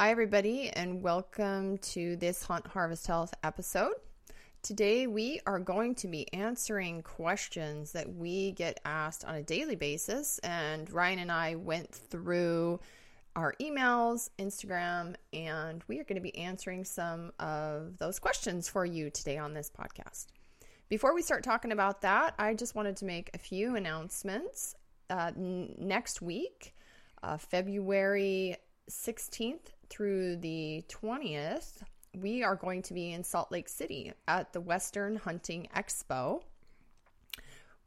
Hi, everybody, and welcome to this Hunt Harvest Health episode. Today, we are going to be answering questions that we get asked on a daily basis. And Ryan and I went through our emails, Instagram, and we are going to be answering some of those questions for you today on this podcast. Before we start talking about that, I just wanted to make a few announcements. Uh, n- next week, uh, February 16th through the 20th, we are going to be in Salt Lake City at the Western Hunting Expo.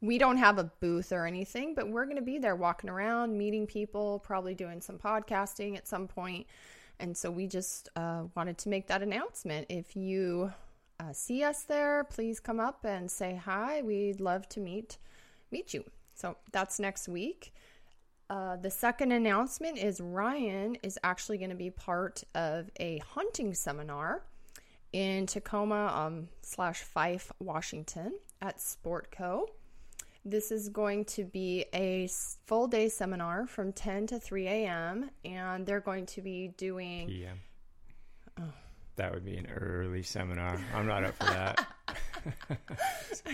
We don't have a booth or anything, but we're going to be there walking around, meeting people, probably doing some podcasting at some point. And so we just uh, wanted to make that announcement. If you uh, see us there, please come up and say hi. We'd love to meet meet you. So that's next week. Uh, the second announcement is Ryan is actually going to be part of a hunting seminar in Tacoma um, slash Fife, Washington at Sportco. This is going to be a full day seminar from 10 to 3 a.m. and they're going to be doing. PM. Oh. That would be an early seminar. I'm not up for that.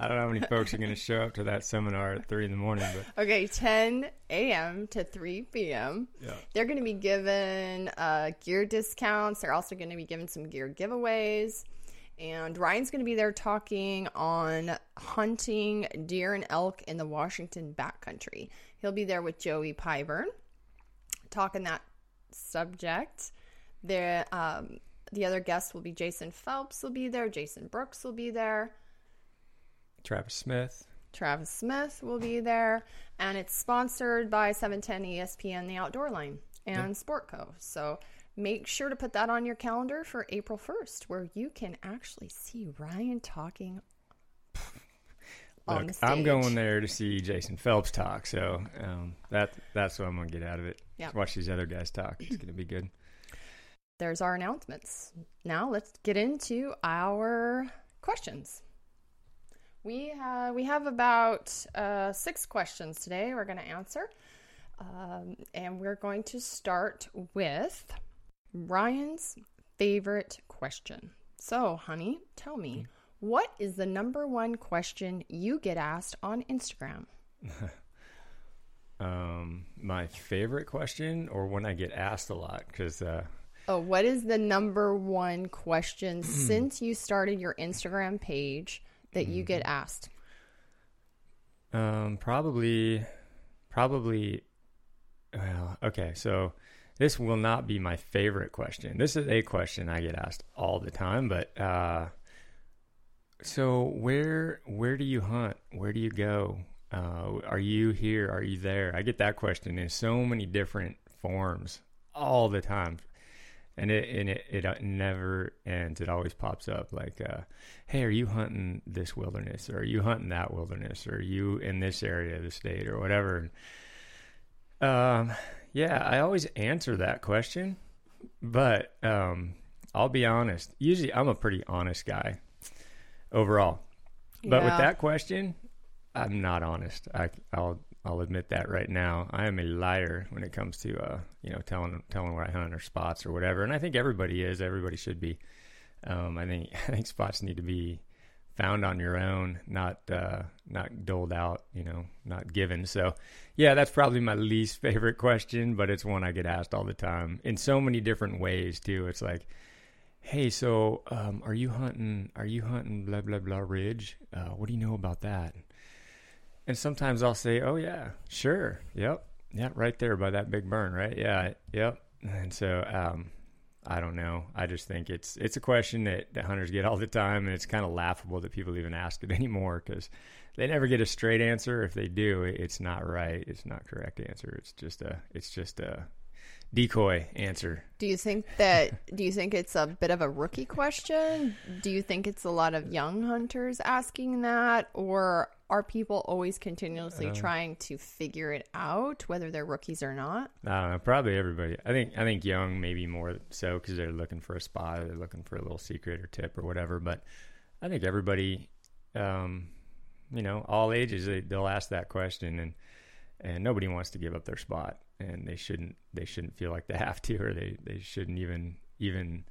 I don't know how many folks are going to show up to that seminar at three in the morning. But okay, 10 a.m. to 3 p.m. Yeah. They're going to be given uh, gear discounts. They're also going to be given some gear giveaways. And Ryan's going to be there talking on hunting deer and elk in the Washington backcountry. He'll be there with Joey Pyburn talking that subject. There, um, the other guests will be Jason Phelps will be there, Jason Brooks will be there, Travis Smith. Travis Smith will be there, and it's sponsored by 710 ESPN, the Outdoor Line, and yeah. Sportco. So make sure to put that on your calendar for April 1st, where you can actually see Ryan talking. Look, I'm going there to see Jason Phelps talk, so um, that that's what I'm going to get out of it. Yeah. Watch these other guys talk. It's going to be good there's our announcements. Now let's get into our questions. We we have about uh, six questions today. We're going to answer, um, and we're going to start with Ryan's favorite question. So, honey, tell me, what is the number one question you get asked on Instagram? um, my favorite question, or when I get asked a lot, because uh, Oh, what is the number one question since you started your Instagram page that you get asked? Um, probably, probably. Well, okay, so this will not be my favorite question. This is a question I get asked all the time, but uh, so where where do you hunt? Where do you go? Uh, are you here? Are you there? I get that question in so many different forms all the time and it and it, it uh, never ends. It always pops up like, uh, "Hey, are you hunting this wilderness? Or are you hunting that wilderness? Or are you in this area of the state, or whatever?" Um, yeah, I always answer that question, but um, I'll be honest. Usually, I'm a pretty honest guy overall, but yeah. with that question, I'm not honest. I, I'll I'll admit that right now. I am a liar when it comes to uh, you know telling telling where I hunt or spots or whatever, and I think everybody is. Everybody should be. Um, I think I think spots need to be found on your own, not uh, not doled out. You know, not given. So, yeah, that's probably my least favorite question, but it's one I get asked all the time in so many different ways too. It's like, hey, so um, are you hunting? Are you hunting blah blah blah ridge? Uh, what do you know about that? And sometimes I'll say, "Oh yeah, sure, yep, yeah, right there by that big burn, right? Yeah, yep." And so um, I don't know. I just think it's it's a question that, that hunters get all the time, and it's kind of laughable that people even ask it anymore because they never get a straight answer. If they do, it's not right. It's not correct answer. It's just a it's just a decoy answer. Do you think that do you think it's a bit of a rookie question? Do you think it's a lot of young hunters asking that or are people always continuously uh, trying to figure it out, whether they're rookies or not? I don't know. Probably everybody. I think I think young maybe more so because they're looking for a spot, or they're looking for a little secret or tip or whatever. But I think everybody, um, you know, all ages they, they'll ask that question, and and nobody wants to give up their spot, and they shouldn't they shouldn't feel like they have to, or they they shouldn't even even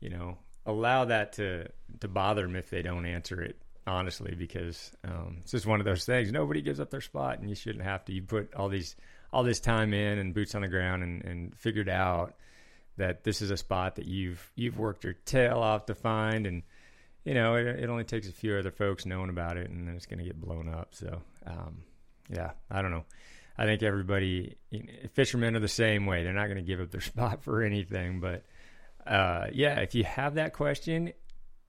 you know allow that to to bother them if they don't answer it honestly because um, it's just one of those things. Nobody gives up their spot and you shouldn't have to. You put all these all this time in and boots on the ground and, and figured out that this is a spot that you've you've worked your tail off to find and you know it, it only takes a few other folks knowing about it and then it's going to get blown up. So um, yeah i don't know i think everybody fishermen are the same way they're not going to give up their spot for anything but uh, yeah, if you have that question,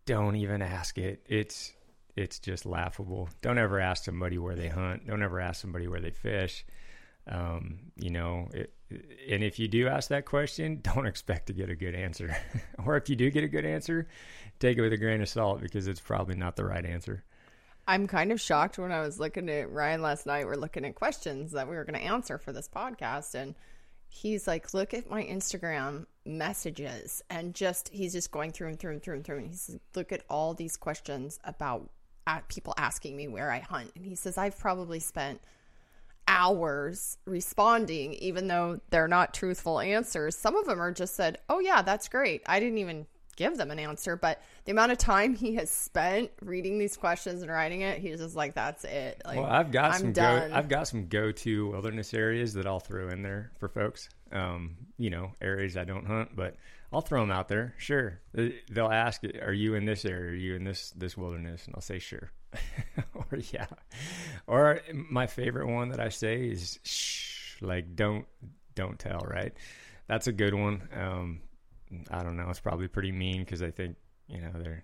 don't even ask it. It's it's just laughable. Don't ever ask somebody where they hunt. Don't ever ask somebody where they fish. Um, you know, it, and if you do ask that question, don't expect to get a good answer. or if you do get a good answer, take it with a grain of salt because it's probably not the right answer. I'm kind of shocked when I was looking at Ryan last night. We're looking at questions that we were going to answer for this podcast, and he's like, look at my Instagram messages. And just, he's just going through and through and through and through. And he says, look at all these questions about uh, people asking me where I hunt. And he says, I've probably spent hours responding, even though they're not truthful answers. Some of them are just said, oh, yeah, that's great. I didn't even give them an answer, but the amount of time he has spent reading these questions and writing it, he's just like, "That's it." Like, well, I've got I'm some done. go, I've got some go to wilderness areas that I'll throw in there for folks. Um, you know, areas I don't hunt, but I'll throw them out there. Sure, they'll ask, "Are you in this area? Are you in this this wilderness?" And I'll say, "Sure," or yeah. Or my favorite one that I say is, "Shh," like don't don't tell. Right? That's a good one. Um, I don't know. It's probably pretty mean because I think you know they're.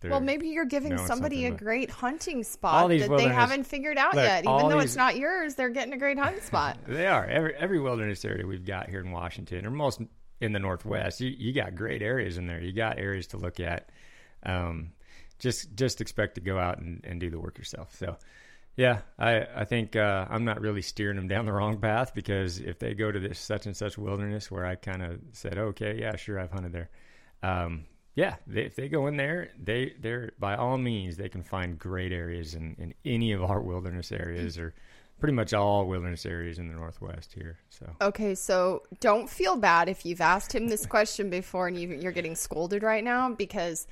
they're well, maybe you're giving somebody a great hunting spot that they haven't figured out look, yet. Even though these, it's not yours, they're getting a great hunting spot. they are. Every every wilderness area we've got here in Washington, or most in the Northwest, you, you got great areas in there. You got areas to look at. Um, just just expect to go out and, and do the work yourself. So yeah, I I think uh, I'm not really steering them down the wrong path because if they go to this such and such wilderness where I kind of said, okay, yeah, sure, I've hunted there. Um, yeah, they, if they go in there, they they're by all means they can find great areas in, in any of our wilderness areas or pretty much all wilderness areas in the northwest here. So okay, so don't feel bad if you've asked him this question before and you, you're getting scolded right now because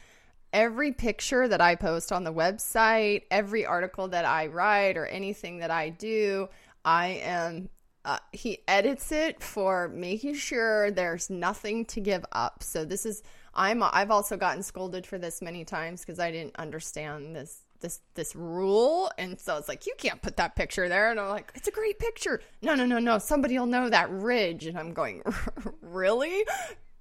every picture that I post on the website, every article that I write, or anything that I do, I am. Uh, he edits it for making sure there's nothing to give up. So this is I'm I've also gotten scolded for this many times because I didn't understand this this this rule. And so it's like you can't put that picture there. And i'm like it's a great picture. No no no no. Somebody will know that ridge. And i'm going really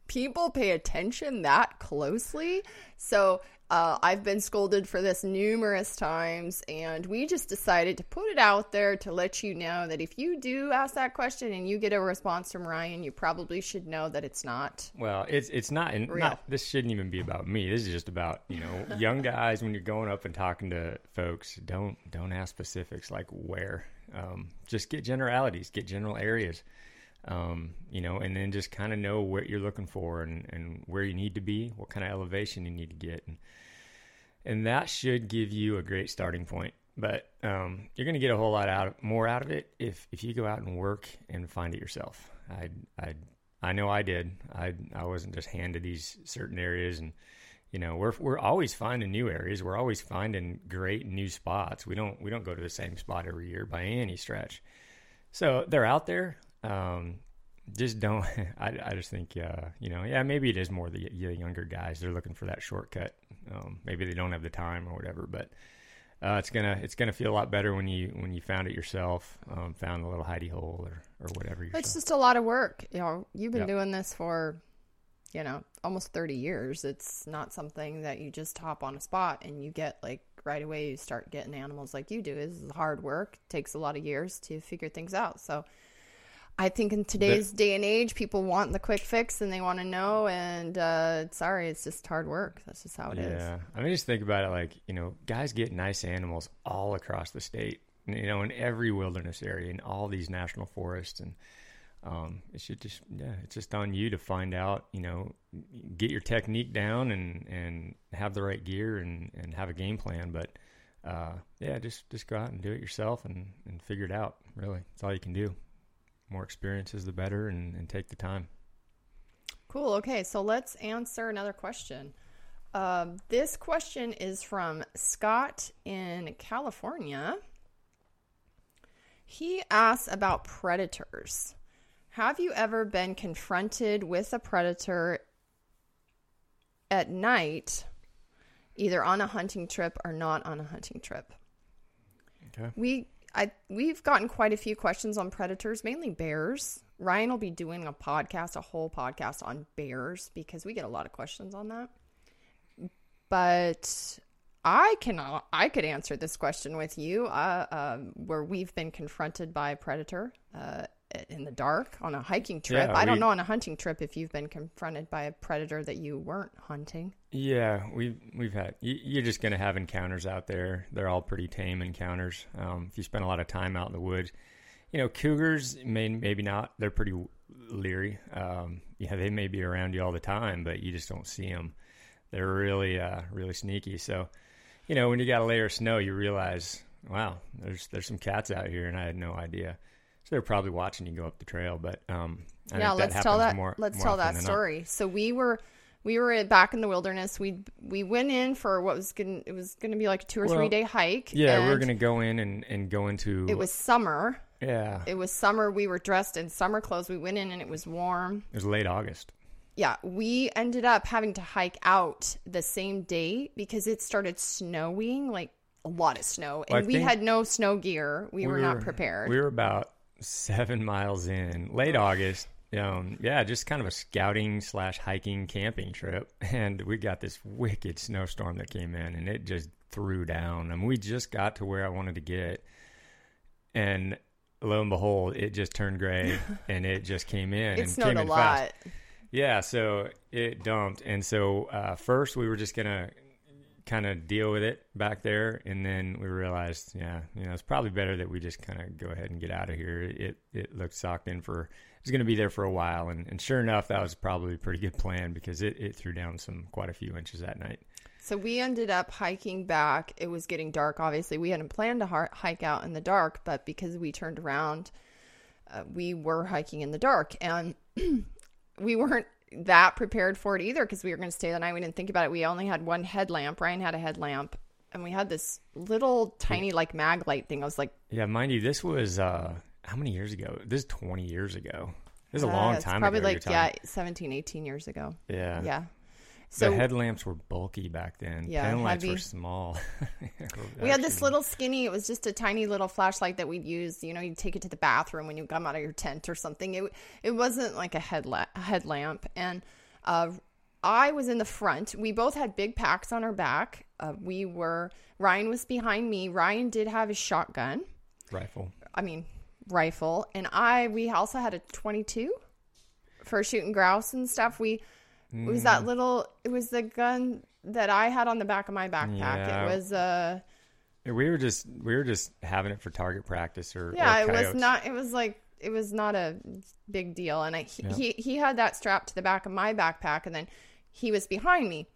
people pay attention that closely. So uh, I've been scolded for this numerous times, and we just decided to put it out there to let you know that if you do ask that question and you get a response from Ryan, you probably should know that it's not. Well, it's it's not. not this shouldn't even be about me. This is just about you know young guys when you're going up and talking to folks. Don't don't ask specifics like where. Um, just get generalities. Get general areas um, you know, and then just kind of know what you're looking for and, and where you need to be, what kind of elevation you need to get. And, and that should give you a great starting point. But um, you're going to get a whole lot out of, more out of it if, if you go out and work and find it yourself. I I I know I did. I I wasn't just handed these certain areas, and you know we're we're always finding new areas. We're always finding great new spots. We don't we don't go to the same spot every year by any stretch. So they're out there um, just don't. I, I just think, uh, you know, yeah, maybe it is more the, the younger guys. They're looking for that shortcut. Um, maybe they don't have the time or whatever, but uh, it's gonna it's gonna feel a lot better when you when you found it yourself, um, found the little hidey hole or or whatever. Yourself. It's just a lot of work. You know, you've been yep. doing this for, you know, almost thirty years. It's not something that you just hop on a spot and you get like right away. You start getting animals like you do. This is hard work. It takes a lot of years to figure things out. So I think in today's day and age, people want the quick fix and they want to know. And uh, sorry, it's just hard work. That's just how it yeah. is. yeah. I mean, just think about it like, you know, guys get nice animals all across the state, you know, in every wilderness area, in all these national forests. And um, it should just, yeah, it's just on you to find out, you know, get your technique down and, and have the right gear and, and have a game plan. But uh, yeah, just just go out and do it yourself and and figure it out. Really, that's all you can do. More experiences, the better, and, and take the time. Cool. Okay, so let's answer another question. Um, this question is from Scott in California. He asks about predators. Have you ever been confronted with a predator at night, either on a hunting trip or not on a hunting trip? Okay. We I we've gotten quite a few questions on predators, mainly bears. Ryan will be doing a podcast, a whole podcast on bears because we get a lot of questions on that. But I cannot. I could answer this question with you, uh, um, where we've been confronted by a predator uh, in the dark on a hiking trip. Yeah, I don't know on a hunting trip if you've been confronted by a predator that you weren't hunting. Yeah, we've we've had. you- You're just gonna have encounters out there. They're all pretty tame encounters. Um, if you spend a lot of time out in the woods, you know, cougars may maybe not. They're pretty leery. Um, yeah, they may be around you all the time, but you just don't see them. They're really uh, really sneaky. So, you know, when you got a layer of snow, you realize, wow, there's there's some cats out here, and I had no idea. So they're probably watching you go up the trail. But um, I yeah, think let's that tell that. More, let's more tell that story. So we were we were back in the wilderness. We we went in for what was going it was going to be like a two or Well, three day hike. Yeah, we we're gonna go in and, and go into. It was summer. yeah. It was summer. We were dressed in summer clothes. We went in and it was warm. It was late August. Yeah, we ended up having to hike out the same day because it started snowing, like a lot of snow, and Well, we think- had no snow gear. We, were, not prepared. We were about seven miles in, late August. Um, yeah, just kind of a scouting slash hiking camping trip, and we got this wicked snowstorm that came in, and it just threw down. and we just got to where I wanted to get, and lo and behold, it just turned gray, and it just came in. it and snowed came a in lot. fast. Yeah, so it dumped, and so uh, first we were just gonna kind of deal with it back there, and then we realized, yeah, you know, it's probably better that we just kind of go ahead and get out of here. It it looked socked in for was gonna be there for a while, and, and sure enough, that was probably a pretty good plan because it, it threw down some quite a few inches that night. So we ended up hiking back. It was getting dark. Obviously, we hadn't planned to hike out in the dark, but because we turned around, uh, we were hiking in the dark, and we weren't that prepared for it either because we were going to stay the night. We didn't think about it. We only had one headlamp. Ryan had a headlamp, and we had this little tiny like mag light thing. I was like, Yeah, mind you, this was uh, how many years ago? This is twenty years ago. This is a uh, long time probably ago. like yeah, talking. 17, 18 years ago. yeah, Yeah. the headlamps were bulky back then. Yeah, Pen lights heavy. were small. We had this little skinny, it was just a tiny little flashlight that we'd use. You know, you'd take it to the bathroom when you come out of your tent or something. It, it wasn't like a headla- headlamp. And uh, I was in the front. We both had big packs on our back. Uh, we were, Ryan was behind me. Ryan did have his shotgun, rifle. I mean, rifle. And I, we also had a 22 for shooting grouse and stuff. We, it was Mm. that little, it was the gun that I had on the back of my backpack. Yeah. It was, uh, We were just we were just having it for target practice or yeah or it was not it was like it was not a big deal and I, he, Yeah. he he had that strapped to the back of my backpack and then he was behind me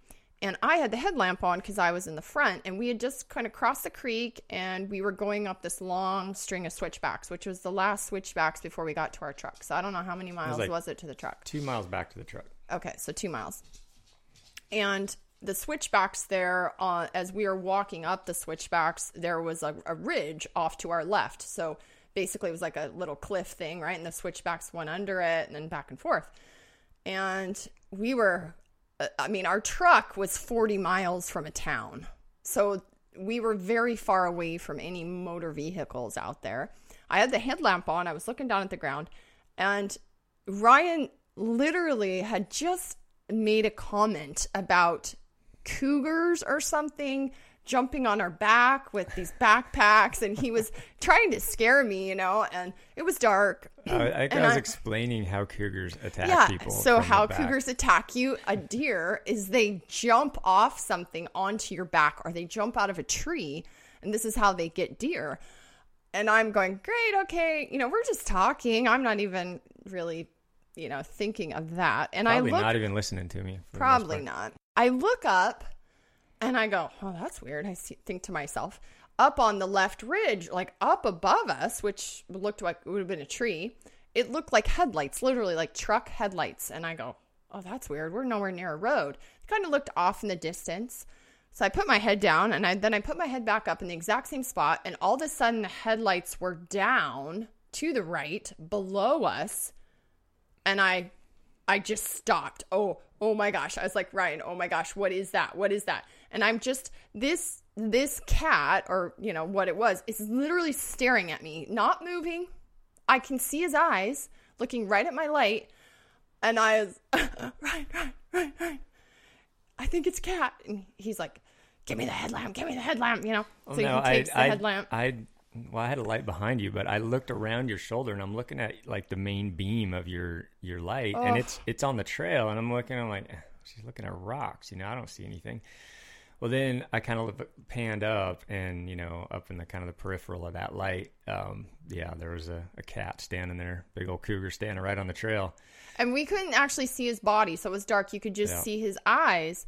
and i had the headlamp on because i was in the front and we had just kind of crossed the creek and we were going up this long string of switchbacks which was the last switchbacks before we got to our truck so i don't know how many miles was, like- it to the truck two miles back to the truck. Okay, so two miles. And the switchbacks there, uh, as we were walking up the switchbacks, there was a, a ridge off to our left. So basically, it was like a little cliff thing, right? And the switchbacks went under it and then back and forth. And we were, I mean, our truck was 40 miles from a town. So we were very far away from any motor vehicles out there. I had the headlamp on, I was looking down at the ground, and Ryan literally had just made a comment about cougars or something jumping on our back with these backpacks and he was trying to scare me you know and it was dark I, I, was I- explaining how cougars attack yeah people. so how cougars attack you a deer is they jump off something onto your back or they jump out of a tree and this is how they get deer and i'm going great okay you know we're just talking i'm not even really you know thinking of that and Probably i look not even listening to me. for the most Probably not. I look up And I go, oh, that's weird. I see, think to myself, up on the left ridge, like up above us, which looked like it would have been a tree, it looked like headlights, literally like truck headlights. And I go, oh, that's weird. We're nowhere near a road. It kind of looked off in the distance. So I put my head down and I, then I put my head back up in the exact same spot. And all of a sudden, the headlights were down to the right below us. And I I just stopped. Oh, oh my gosh. I was like, Ryan, oh my gosh, what is that? What is that? And I'm just this this cat or you know what it was is literally staring at me, not moving. I can see his eyes looking right at my light. And I was Ryan, Ryan, Ryan, Ryan. I think it's cat. And he's like, Give me the headlamp, give me the headlamp, you know. Oh, so no, he takes I, the I, headlamp. I, well, I had a light behind you, but I looked around your shoulder and I'm looking at like the main beam of your your light, and Oh. it's it's on the trail, and I'm looking, I'm like, "Eh, she's looking at rocks, you know, I don't see anything. Well, then I kind of panned up, and you know, up in the kind of the peripheral of that light, um, yeah, there was a, a cat standing there, big old cougar standing right on the trail. And we couldn't actually see his body, so it was dark. You could just Yeah. see his eyes,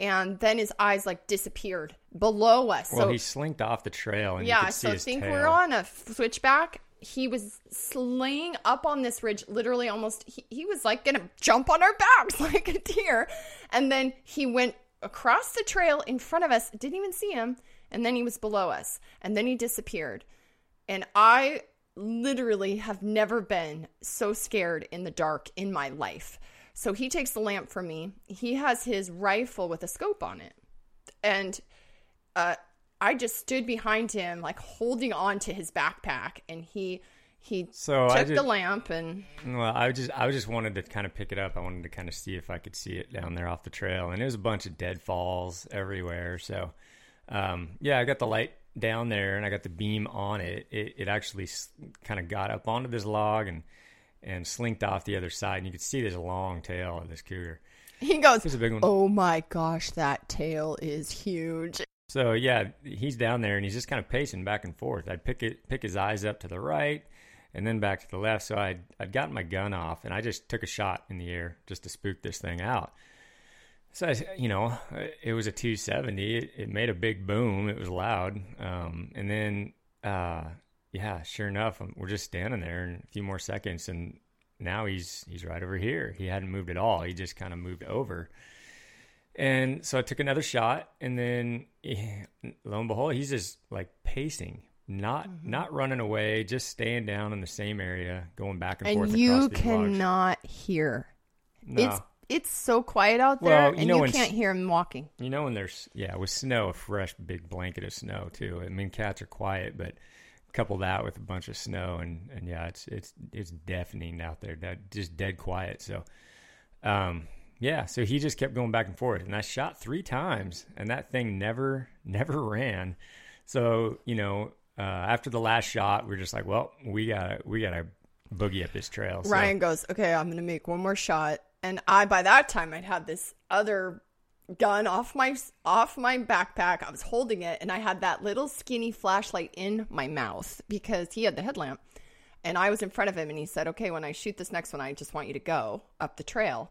and then his eyes like disappeared below us. Well, so he slinked off the trail, and you yeah, could see so think tail. we're on a switchback. He was slaying up on this ridge, literally almost. He, he was like gonna jump on our backs like a deer, and then he went across the trail in front of us. Didn't even see him, and then he was below us, and then he disappeared. And I literally have never been so scared in the dark in my life. So he takes the lamp from me. He has his rifle with a scope on it. And uh, I just stood behind him, like holding on to his backpack, and he he So took I the lamp and Well, I just I just wanted to kind of pick it up. I wanted to kind of see if I could see it down there off the trail, and it was a bunch of deadfalls everywhere. So, um, yeah, I got the light down there, and I got the beam on it. It, it actually kind of got up onto this log and and slinked off the other side, and you could see there's a long tail of this cougar. he goes, It's a big one. "Oh my gosh, that tail is huge." So yeah, he's down there and he's just kind of pacing back and forth. I'd pick it, pick his eyes up to the right, and then back to the left. So I'd I'd gotten my gun off and I just took a shot in the air just to spook this thing out. So I, you know, it was a 270. It, it made a big boom. It was loud. Um, and then uh, yeah, sure enough, um, we're just standing there in a few more seconds, and now he's he's right over here. He hadn't moved at all. He just kind of moved over. And so I took another shot, and then eh, lo and behold, he's just like pacing, not Mm-hmm. not running away, just staying down in the same area, going back and, And forth you across these logs. cannot hear. No. It's it's so quiet out there, Well, you and know you when can't hear him walking. You know when there's yeah with snow, a fresh big blanket of snow too. I mean cats are quiet, but couple that with a bunch of snow and and yeah, it's it's it's deafening out there. That just dead quiet. So, um, yeah. So he just kept going back and forth, and I shot three times, and that thing never never ran. So you know, uh, after the last shot, we're just like, well, we gotta we gotta boogie up this trail. So, Ryan goes, "Okay, I'm to make one more shot." And I by that time I'd had this other gun off my off my backpack. I was holding it and I had that little skinny flashlight in my mouth because he had the headlamp. And I was in front of him and he said, "Okay, when I shoot this next one, I just want you to go up the trail."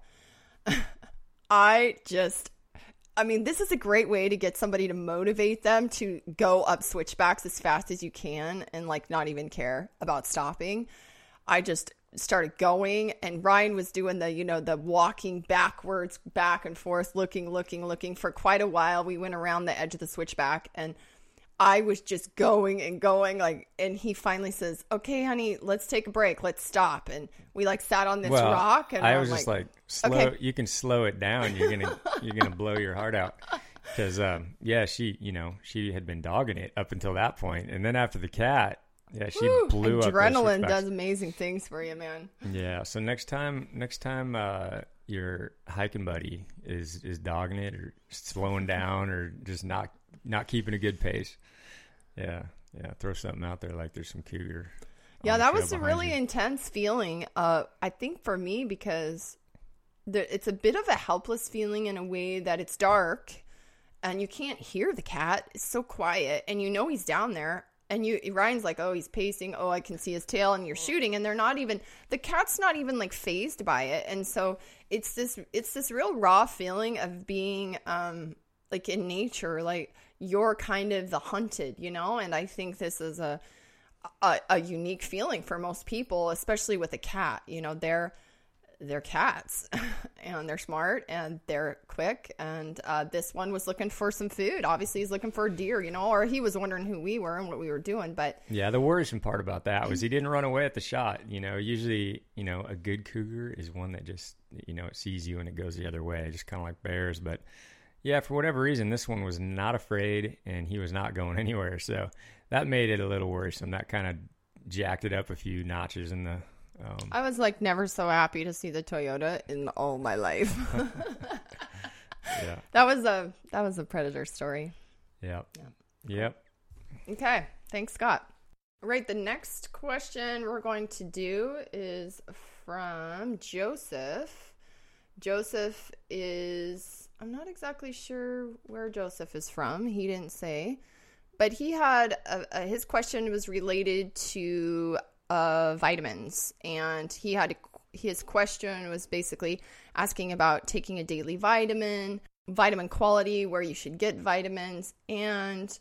I just I mean, this is a great way to get somebody to motivate them to go up switchbacks as fast as you can and like not even care about stopping. I just started going and Ryan was doing the, you know, the walking backwards, back and forth, looking, looking, looking for quite a while. We went around the edge of the switchback and I was just going and going like and he finally says, "Okay, honey, let's take a break. Let's stop." And we like sat on this well, rock and I I'm was just like, slow. okay. You can slow it down. You're gonna you're gonna blow your heart out. Because um, yeah, she you know she had been dogging it up until that point, and then after the cat, yeah, she Woo, blew up. adrenaline does amazing things for you, man. Yeah. So next time, next time uh, your hiking buddy is is dogging it or slowing down or just not not keeping a good pace, yeah, yeah, throw something out there like there's some cougar. Yeah, that was a really you. intense feeling. Uh, I think for me because the, it's a bit of a helpless feeling in a way that it's dark and you can't hear the cat. It's so quiet, and you know he's down there. And you, Ryan's like, oh, he's pacing. Oh, I can see his tail, and you're shooting, and they're not even. The cat's not even like fazed by it, and so it's this, it's this real raw feeling of being, um, like in nature, like you're kind of the hunted, you know? And I think this is a, a, a unique feeling for most people, especially with a cat. You know, they're they're cats and they're smart and they're quick. And uh, this one was looking for some food. Obviously, he's looking for a deer, you know, or he was wondering who we were and what we were doing. But yeah, the worrisome part about that was he didn't run away at the shot. You know, usually, you know, a good cougar is one that just, you know, it sees you and it goes the other way, just kind of like bears. But yeah, for whatever reason, this one was not afraid and he was not going anywhere. So that made it a little worrisome. That kind of jacked it up a few notches in the um, I was like never so happy to see the Toyota in all my life. yeah. That was a that was a predator story. Yep. Yeah. Yep. Okay. Thanks, Scott. Right. the next question we're going to do is from Joseph. Joseph is I'm not exactly sure where Joseph is from. He didn't say. But he had a, a, his question was related to uh, vitamins, and he had his question was basically asking about taking a daily vitamin, vitamin quality, where you should get vitamins, and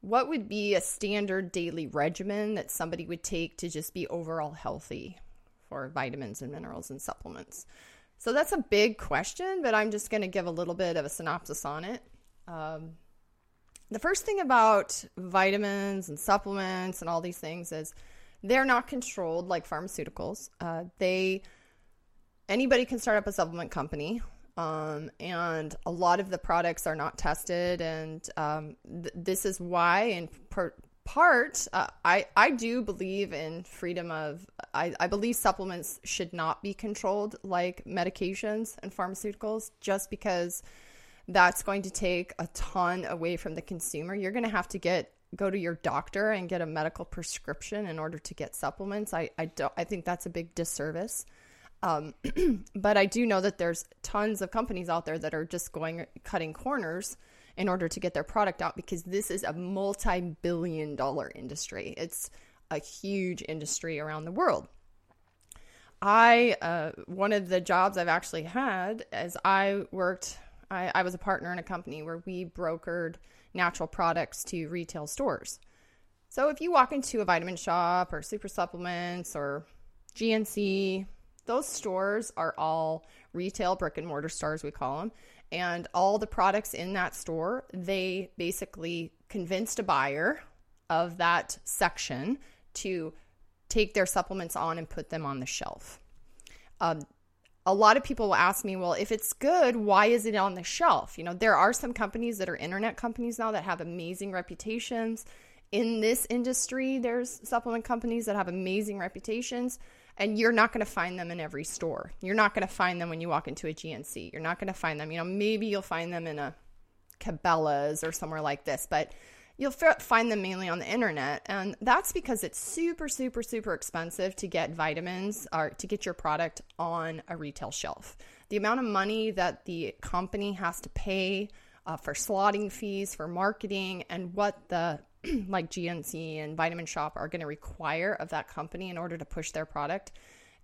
what would be a standard daily regimen that somebody would take to just be overall healthy for vitamins and minerals and supplements. So that's a big question, but I'm just going to give a little bit of a synopsis on it. Um, the first thing about vitamins and supplements and all these things is they're not controlled like pharmaceuticals. Uh, they anybody can start up a supplement company, um, and a lot of the products are not tested. And um, th- this is why, in per- part, uh, I I do believe in freedom of. I, I believe supplements should not be controlled like medications and pharmaceuticals, just because that's going to take a ton away from the consumer. You're going to have to get go to your doctor and get a medical prescription in order to get supplements. I I don't I think that's a big disservice. Um, but I do know that there's tons of companies out there that are just going cutting corners in order to get their product out because this is a multi-billion dollar industry. It's a huge industry around the world. I uh, one of the jobs I've actually had is I worked I, I was a partner in a company where we brokered natural products to retail stores. So if you walk into a vitamin shop or super supplements or GNC, those stores are all retail brick and mortar stores, we call them. And all the products in that store, they basically convinced a buyer of that section to take their supplements on and put them on the shelf. Um, a lot of people will ask me, well, if it's good, why is it on the shelf? You know, there are some companies that are internet companies now that have amazing reputations. In this industry, there's supplement companies that have amazing reputations, and you're not going to find them in every store. You're not going to find them when you walk into a GNC. You're not going to find them. You know, maybe you'll find them in a Cabela's or somewhere like this, but you'll find them mainly on the internet. And that's because it's super, super, super expensive to get vitamins or to get your product on a retail shelf. The amount of money that the company has to pay uh, for slotting fees, for marketing, and what the like GNC and Vitamin Shop are going to require of that company in order to push their product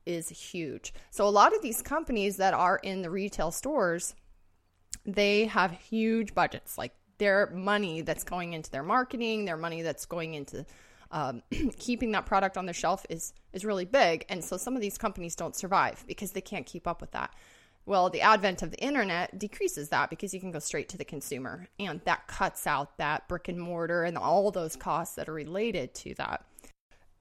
is huge. So a lot of these companies that are in the retail stores, they have huge budgets. Like their money that's going into their marketing, their money that's going into um, keeping that product on the shelf is is really big. And so some of these companies don't survive because they can't keep up with that. Well, the advent of the internet decreases that because you can go straight to the consumer, and that cuts out that brick and mortar and all those costs that are related to that.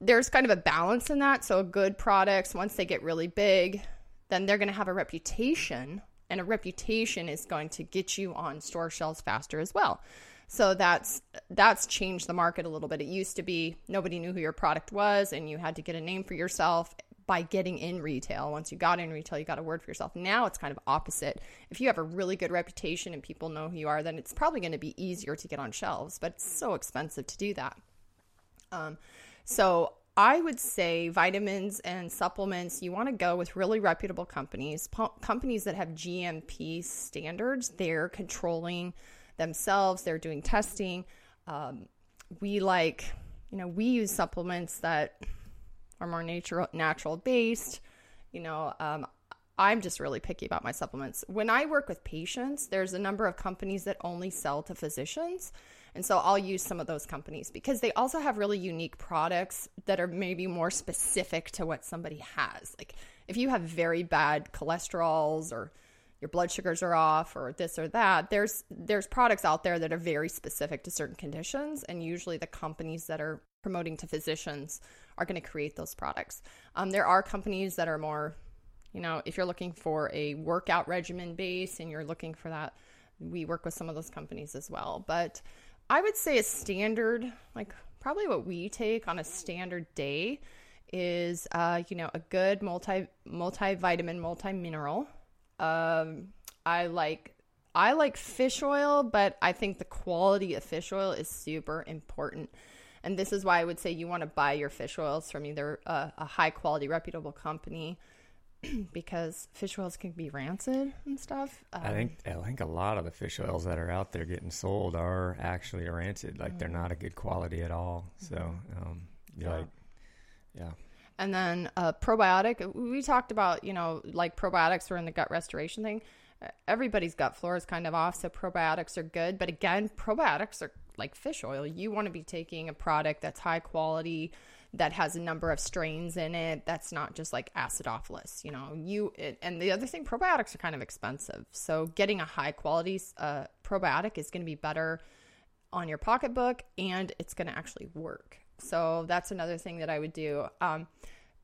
There's kind of a balance in that. So, good products, once they get really big, then they're going to have a reputation and a reputation is going to get you on store shelves faster as well. So that's that's changed the market a little bit. It used to be nobody knew who your product was and you had to get a name for yourself by getting in retail. Once you got in retail, you got a word for yourself. Now it's kind of opposite. If you have a really good reputation and people know who you are, then it's probably going to be easier to get on shelves, but it's so expensive to do that. Um, so I would say vitamins and supplements, you want to go with really reputable companies, companies that have GMP standards. They're controlling themselves, they're doing testing. Um, we like, you know, we use supplements that are more natural, natural based. You know, um, I'm just really picky about my supplements. When I work with patients, there's a number of companies that only sell to physicians. And so I'll use some of those companies because they also have really unique products that are maybe more specific to what somebody has. Like if you have very bad cholesterols or your blood sugars are off or this or that, there's there's products out there that are very specific to certain conditions and usually the companies that are promoting to physicians are going to create those products. Um, there are companies that are more, you know, if you're looking for a workout regimen base and you're looking for that, we work with some of those companies as well. But I would say a standard, like probably what we take on a standard day is, uh, you know, a good multi multivitamin, multi mineral. Um, I like I like fish oil, but I think the quality of fish oil is super important. And this is why I would say you want to buy your fish oils from either a, a high quality, reputable company because fish oils can be rancid and stuff. Um, I think I think a lot of the fish oils that are out there getting sold are actually rancid. Like mm-hmm. they're not a good quality at all. So, mm-hmm. um, yeah. like, yeah. And then uh, probiotic. We talked about you know like probiotics are in the gut restoration thing. Everybody's gut flora is kind of off, so probiotics are good. But again, probiotics are like fish oil. You want to be taking a product that's high quality that has a number of strains in it that's not just like acidophilus you know? You it, and the other thing probiotics are kind of expensive. So getting a high quality uh, probiotic is going to be better on your pocketbook and it's going to actually work. So that's another thing that i would do. Um,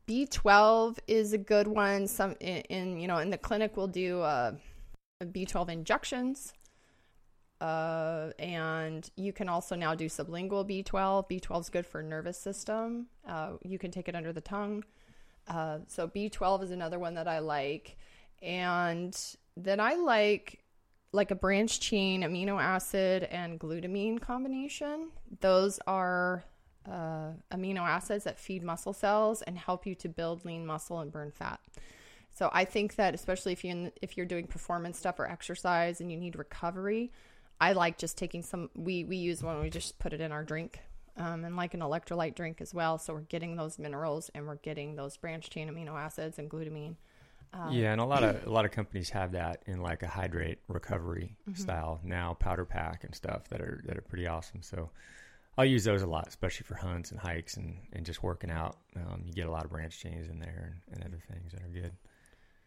b12 is a good one. Some in, in, you know in the clinic we'll do uh, b12 injections uh, and you can also now do sublingual B12. B12 is good for nervous system. Uh, you can take it under the tongue. Uh, so B12 is another one that I like. And then I like like a branch chain amino acid and glutamine combination. Those are uh, amino acids that feed muscle cells and help you to build lean muscle and burn fat. So I think that especially if you if you're doing performance stuff or exercise and you need recovery, I like just taking some. We we use one. We just put it in our drink, um, and like an electrolyte drink as well. So we're getting those minerals and we're getting those branched chain amino acids and glutamine. Um, yeah, and a lot of a lot of companies have that in like a hydrate recovery mm-hmm. style now, powder pack and stuff that are that are pretty awesome. So I'll use those a lot, especially for hunts and hikes and, and just working out. Um, you get a lot of branch chains in there and, and other things that are good.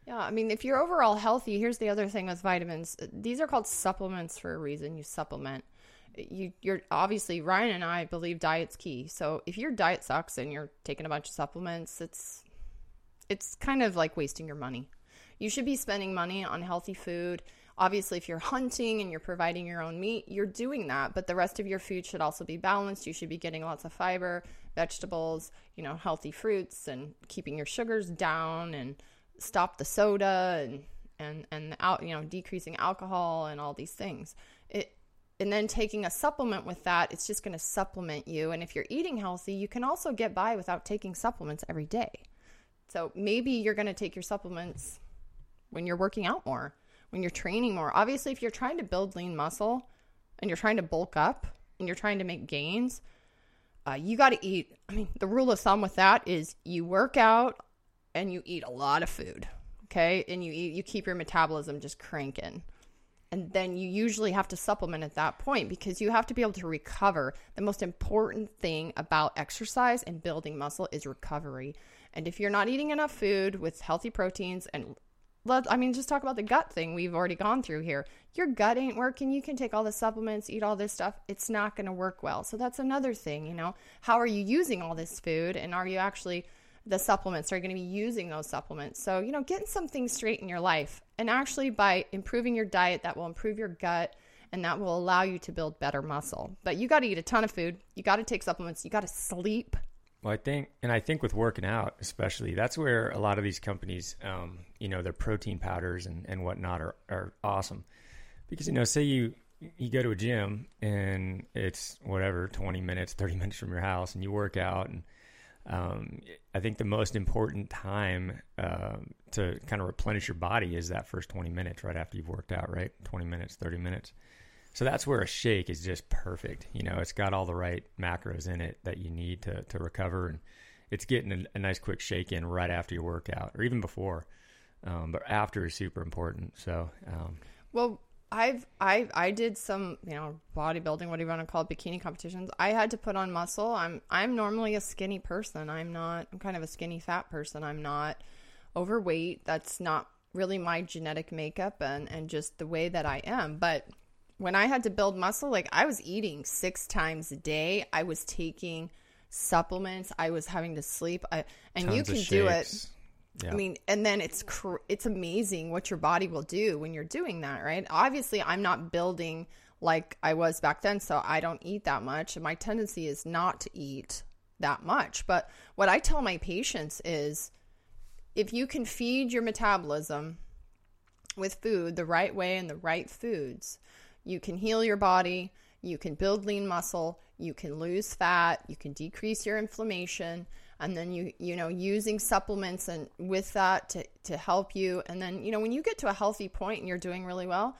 Yeah, I mean, if you're overall healthy, here's the other thing with vitamins. These are called supplements for a reason. You supplement. You, you're obviously Ryan and I believe diet's key. So if your diet sucks and you're taking a bunch of supplements, it's it's kind of like wasting your money. You should be spending money on healthy food. Obviously, if you're hunting and you're providing your own meat, you're doing that. But the rest of your food should also be balanced. You should be getting lots of fiber, vegetables, you know, healthy fruits, and keeping your sugars down and stop the soda and and and out you know decreasing alcohol and all these things. It and then taking a supplement with that it's just going to supplement you. And if you're eating healthy you can also get by without taking supplements every day. So maybe you're going to take your supplements when you're working out more when you're training more. Obviously if you're trying to build lean muscle and you're trying to bulk up and you're trying to make gains uh, you got to eat. I mean the rule of thumb with that is you work out and you eat a lot of food, okay? And you eat you keep your metabolism just cranking. And then you usually have to supplement at that point because you have to be able to recover. The most important thing about exercise and building muscle is recovery. And if you're not eating enough food with healthy proteins and let I mean just talk about the gut thing we've already gone through here. Your gut ain't working. You can take all the supplements, eat all this stuff. It's not going to work well. So that's another thing, you know. How are you using all this food and are you actually the supplements are going to be using those supplements. So, you know, getting some things straight in your life. And actually, by improving your diet, that will improve your gut and that will allow you to build better muscle. But you got to eat a ton of food. You got to take supplements. You got to sleep. Well, I think, and I think with working out, especially, that's where a lot of these companies, um, you know, their protein powders and, and whatnot are, are awesome. Because, you know, say you, you go to a gym and it's whatever, 20 minutes, 30 minutes from your house and you work out and um, I think the most important time uh, to kind of replenish your body is that first 20 minutes right after you've worked out, right? 20 minutes, 30 minutes. So that's where a shake is just perfect. You know, it's got all the right macros in it that you need to, to recover. And it's getting a, a nice quick shake in right after your workout or even before. Um, but after is super important. So, um, Well, I've I I did some you know bodybuilding, whatever you want to call it, bikini competitions. I had to put on muscle. I'm I'm normally a skinny person. I'm not. I'm kind of a skinny fat person. I'm not overweight. That's not really my genetic makeup and and just the way that I am. But when I had to build muscle, like I was eating six times a day. I was taking supplements. I was having to sleep. I, and you tons of can do it. Yeah. I mean, and then it's cr- it's amazing what your body will do when you're doing that, right? Obviously, I'm not building like I was back then, so I don't eat that much. My tendency is not to eat that much. But what I tell my patients is if you can feed your metabolism with food the right way and the right foods, you can heal your body, you can build lean muscle, you can lose fat, you can decrease your inflammation, and then you you know using supplements and with that to to help you and then you know when you get to a healthy point and you're doing really well,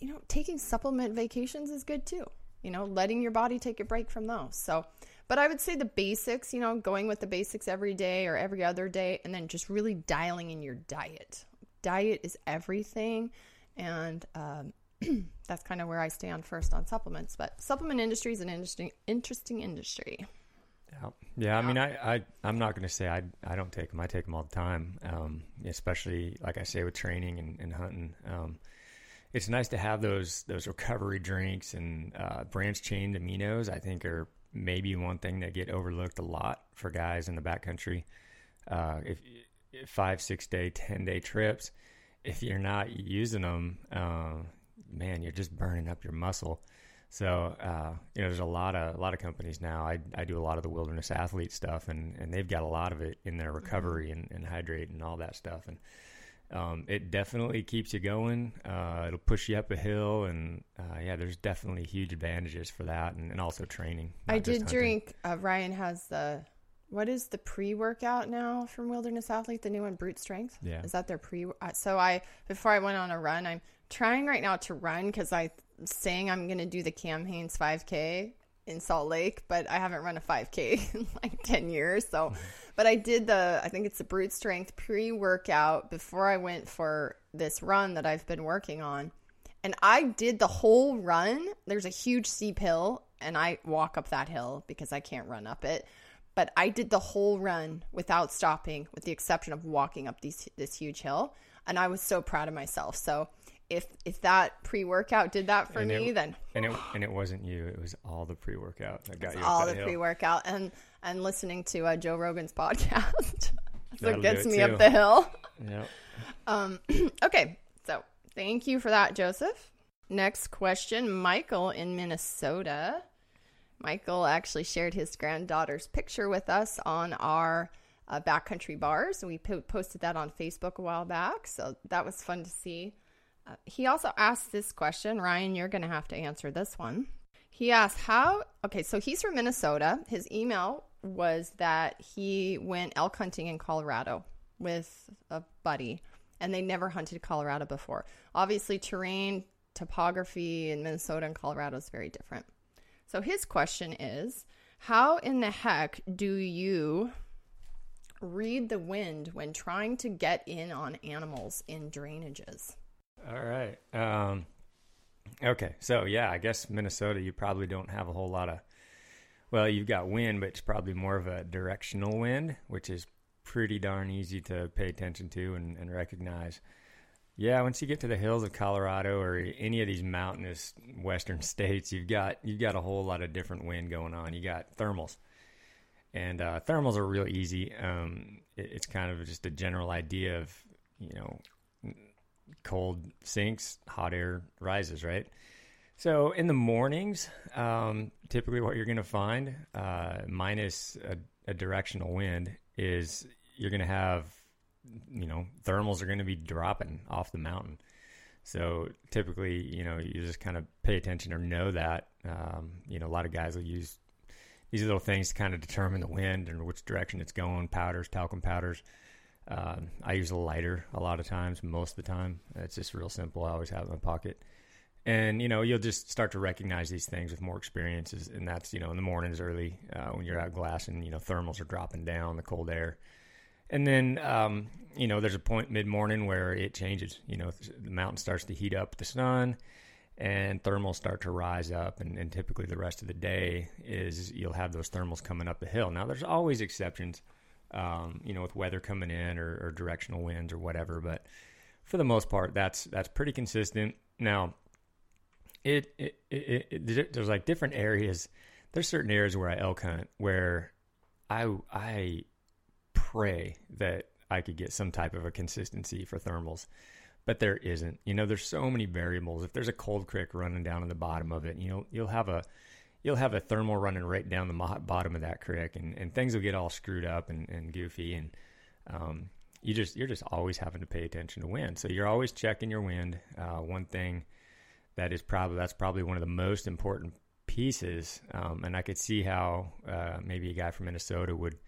you know, taking supplement vacations is good too. You know, letting your body take a break from those. So, but I would say the basics, you know, going with the basics every day or every other day, and then just really dialing in your diet. Diet is everything. And um, that's kind of where I stand first on supplements. But supplement industry is an interesting, interesting industry. Yeah, yeah. I mean, I, I, I'm not going to say I, I don't take them. I take them all the time. Um, especially like I say with training and, and hunting. Um, it's nice to have those those recovery drinks and uh, branch chain aminos. I think are maybe one thing that get overlooked a lot for guys in the backcountry. Uh, if, if five, six day, ten day trips, if you're not using them, uh, man, you're just burning up your muscle. So uh, you know, there's a lot of a lot of companies now. I, I do a lot of the wilderness athlete stuff, and, and they've got a lot of it in their recovery and, and hydrate and all that stuff. And um, it definitely keeps you going. Uh, it'll push you up a hill, and uh, yeah, there's definitely huge advantages for that, and, and also training. I did drink. Uh, Ryan has the what is the pre workout now from Wilderness Athlete? The new one, Brute Strength. Yeah. is that their pre? Uh, so I before I went on a run, I'm trying right now to run because I'm saying I'm going to do the Cam Hanes 5K in Salt Lake, but I haven't run a 5K in like 10 years. So, mm-hmm. but I did the I think it's the Brute Strength pre workout before I went for this run that I've been working on. And I did the whole run. There's a huge steep hill, and I walk up that hill because I can't run up it. But I did the whole run without stopping, with the exception of walking up these, this huge hill. And I was so proud of myself. So if if that pre workout did that for And me, it- then and it and it wasn't you; it was all the pre workout that got you all the pre workout and and listening to uh, Joe Rogan's podcast. so it gets it me too. up the hill. Yep. Um, okay, so thank you for that, Joseph. Next question Michael in Minnesota. Michael actually shared his granddaughter's picture with us on our uh, backcountry bars. and We po- posted that on Facebook a while back, so that was fun to see. He also asked this question. Ryan, you're going to have to answer this one. He asked, How? Okay, so he's from Minnesota. His email was that he went elk hunting in Colorado with a buddy, and they never hunted Colorado before. Obviously, terrain, topography in Minnesota and Colorado is very different. So his question is How in the heck do you read the wind when trying to get in on animals in drainages? All right. Um, okay. So yeah, I guess Minnesota, you probably don't have a whole lot of. Well, you've got wind, but it's probably more of a directional wind, which is pretty darn easy to pay attention to and, and recognize. Yeah, once you get to the hills of Colorado or any of these mountainous western states, you've got you've got a whole lot of different wind going on. You got thermals, and uh, thermals are real easy. Um, it, it's kind of just a general idea of you know cold sinks, hot air rises, right? So in the mornings, um, typically what you're going to find, uh, minus a, a directional wind, is you're going to have, you know, thermals are going to be dropping off the mountain. So typically, you know, you just kind of pay attention or know that. Um, you know, a lot of guys will use these little things to kind of determine the wind and which direction it's going. Powders, talcum powders. Um, I use a lighter a lot of times, most of the time. It's just real simple. I always have it in my pocket. And, you know, you'll just start to recognize these things with more experiences. And that's, you know, in the mornings early uh, when you're out glassing, you know, thermals are dropping down, the cold air. and then um, you know there's a point mid morning where it changes. You know the mountain starts to heat up the sun, and thermals start to rise up, and, and typically the rest of the day is you'll have those thermals coming up the hill. Now there's always exceptions, um, you know, with weather coming in or, or directional winds or whatever, but for the most part, that's that's pretty consistent. Now, it, it, it, it, there's like different areas. There's certain areas where I elk hunt where I I pray that I could get some type of a consistency for thermals, but there isn't. You know, there's so many variables. If there's a cold creek running down on the bottom of it, you know, you'll have a you'll have a thermal running right down the bottom of that creek, and, and things will get all screwed up and, and goofy, and um, you just you're just always having to pay attention to wind. So you're always checking your wind. Uh, one thing that is probably that's probably one of the most important pieces. Um, and I could see how uh, maybe a guy from Minnesota would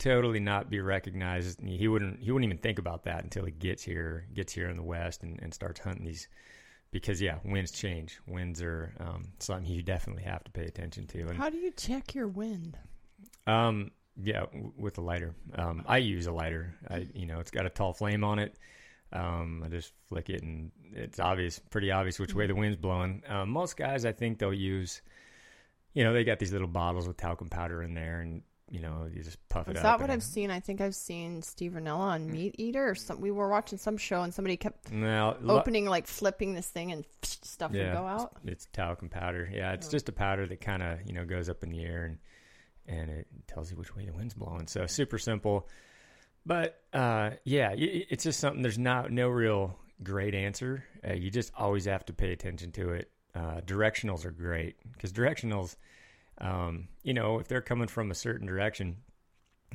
totally not be recognized. He wouldn't he wouldn't even think about that until he gets here gets here in the West and, and starts hunting these. Because yeah, winds change. Winds are um, something you definitely have to pay attention to. And how do you check your wind? Um, yeah, w- with a lighter. Um, I use a lighter. I, you know, it's got a tall flame on it. Um, I just flick it, and it's obvious, pretty obvious which way the wind's blowing. Um, most guys, I think they'll use, you know, they got these little bottles with talcum powder in there, and you know, you just puff it out. Is that what I've seen? I think I've seen Steve Rinella on Meat Eater or some. We were watching some show and somebody kept Now, lo- opening, like flipping this thing, and stuff would go out. It's talcum powder. Yeah, it's Oh. just a powder that kind of you know goes up in the air and and it tells you which way the wind's blowing. So super simple, but uh, yeah, it's just something. There's not no real great answer. Uh, you just always have to pay attention to it. Uh, directionals are great because directionals, um, you know, if they're coming from a certain direction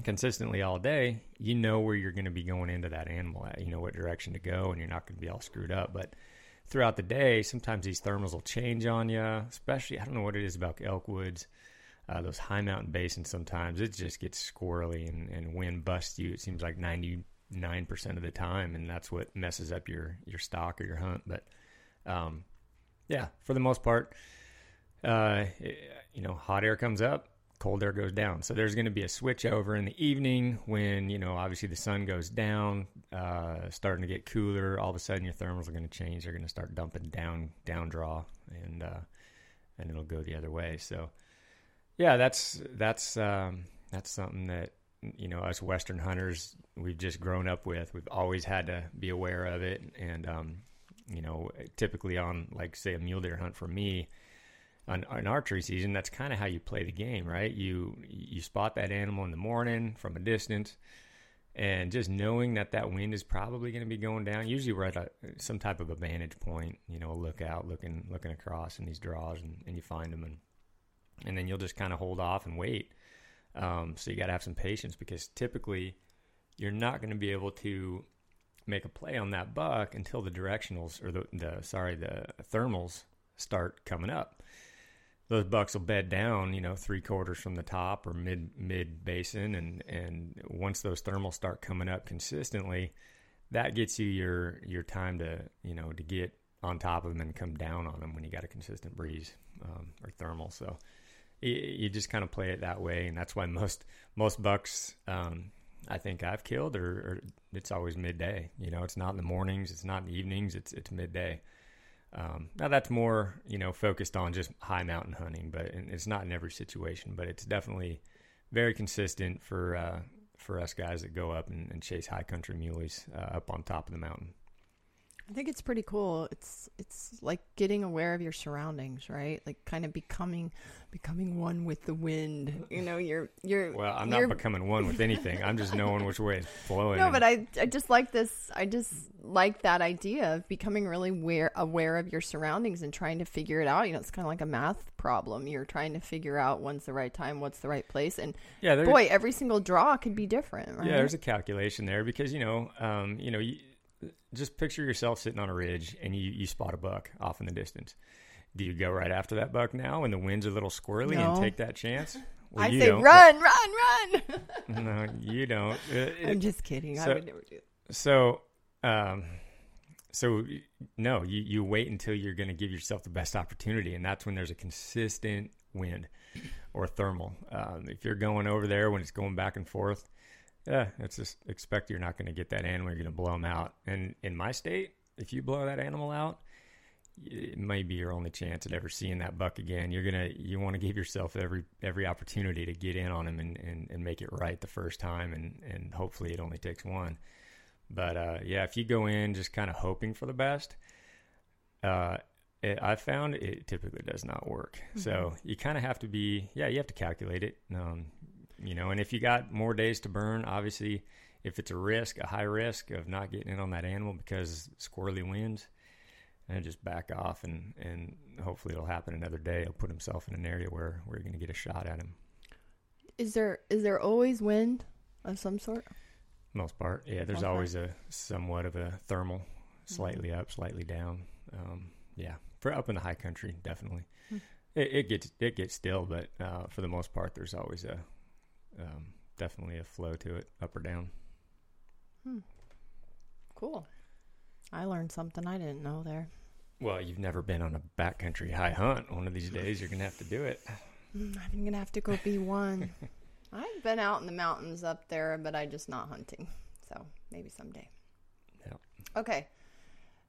consistently all day, you know where you're going to be going into that animal at. You know what direction to go, and you're not going to be all screwed up. But throughout the day, sometimes these thermals will change on you. Especially, I don't know what it is about elk woods, uh, those high mountain basins. Sometimes it just gets squirrely and, and wind busts you. It seems like ninety nine percent of the time, and that's what messes up your your stock or your hunt. But um, yeah, for the most part, uh, you know, hot air comes up, cold air goes down. So there's going to be a switch over in the evening when, you know, obviously the sun goes down, uh, starting to get cooler. All of a sudden your thermals are going to change. They're going to start dumping down, down draw and, uh, and it'll go the other way. So yeah, that's, that's, um, that's something that, you know, us Western hunters, we've just grown up with. We've always had to be aware of it. And, um, you know, typically on like say a mule deer hunt for me, on archery season, that's kind of how you play the game, right? You you spot that animal in the morning from a distance, and just knowing that that wind is probably going to be going down. Usually, we're at a, some type of a vantage point, you know, a lookout, looking looking across in these draws, and, and you find them, and and then you'll just kind of hold off and wait. Um, so you got to have some patience because typically you're not going to be able to make a play on that buck until the directionals or the, the sorry the thermals start coming up those bucks will bed down, you know, three quarters from the top or mid mid basin, and and once those thermals start coming up consistently, that gets you your your time to you know to get on top of them and come down on them when you got a consistent breeze um, or thermal. So you, you just kind of play it that way, and that's why most most bucks. Um, I think I've killed, or, or it's always midday. You know, it's not in the mornings, it's not in the evenings, it's it's midday. Um, now that's more, you know, focused on just high mountain hunting, but it's not in every situation. But it's definitely very consistent for uh, for us guys that go up and, and chase high country muleys uh, up on top of the mountain. I think it's pretty cool. It's it's like getting aware of your surroundings, right? Like kind of becoming becoming one with the wind. You know, you're you're Well, I'm you're- not becoming one with anything. I'm just knowing which way it's flowing. No, and- but I I just like this. I just like that idea of becoming really aware aware of your surroundings and trying to figure it out. You know, it's kind of like a math problem. You're trying to figure out when's the right time, what's the right place, and yeah, boy, every single draw could be different, right? Yeah, there's a calculation there because you know, um, you know, you, just picture yourself sitting on a ridge and you you spot a buck off in the distance. Do you go right after that buck now when the wind's a little squirrely and take that chance? Well, I you say don't. run, run, run. No, you don't. Uh, it- I'm just kidding. I would never do. That. So, um, so no, you, you wait until you're going to give yourself the best opportunity, and that's when there's a consistent wind or thermal. Um, if you're going over there when it's going back and forth, Yeah, it's just expect you're not going to get that animal. You're going to blow them out. And in my state, if you blow that animal out, it may be your only chance at ever seeing that buck again. You're gonna you want to give yourself every every opportunity to get in on him and, and, and make it right the first time, and and hopefully it only takes one. But uh, yeah, if you go in just kind of hoping for the best, uh, it, I found it typically does not work. Mm-hmm. So you kind of have to be yeah, you have to calculate it. Um, you know, and if you got more days to burn, obviously, if it's a risk, a high risk of not getting in on that animal because squirrely winds and just back off and and hopefully it'll happen another day. He'll put himself in an area where where you're going to get a shot at him. Is there is there always wind of some sort? Most part, yeah. There's okay. always a somewhat of a thermal, mm-hmm. slightly mm-hmm. up, slightly down. Um, yeah, for up in the high country, definitely. Mm-hmm. It, it, gets it gets still, but uh, for the most part, there's always a um, definitely a flow to it, up or down. Hmm. Cool. I learned something I didn't know there. Well, you've never been on a backcountry high hunt. One of these days, you're gonna have to do it. Mm, I'm gonna have to go be one. I've been out in the mountains up there, but I just not hunting. So maybe someday. Yeah. Okay.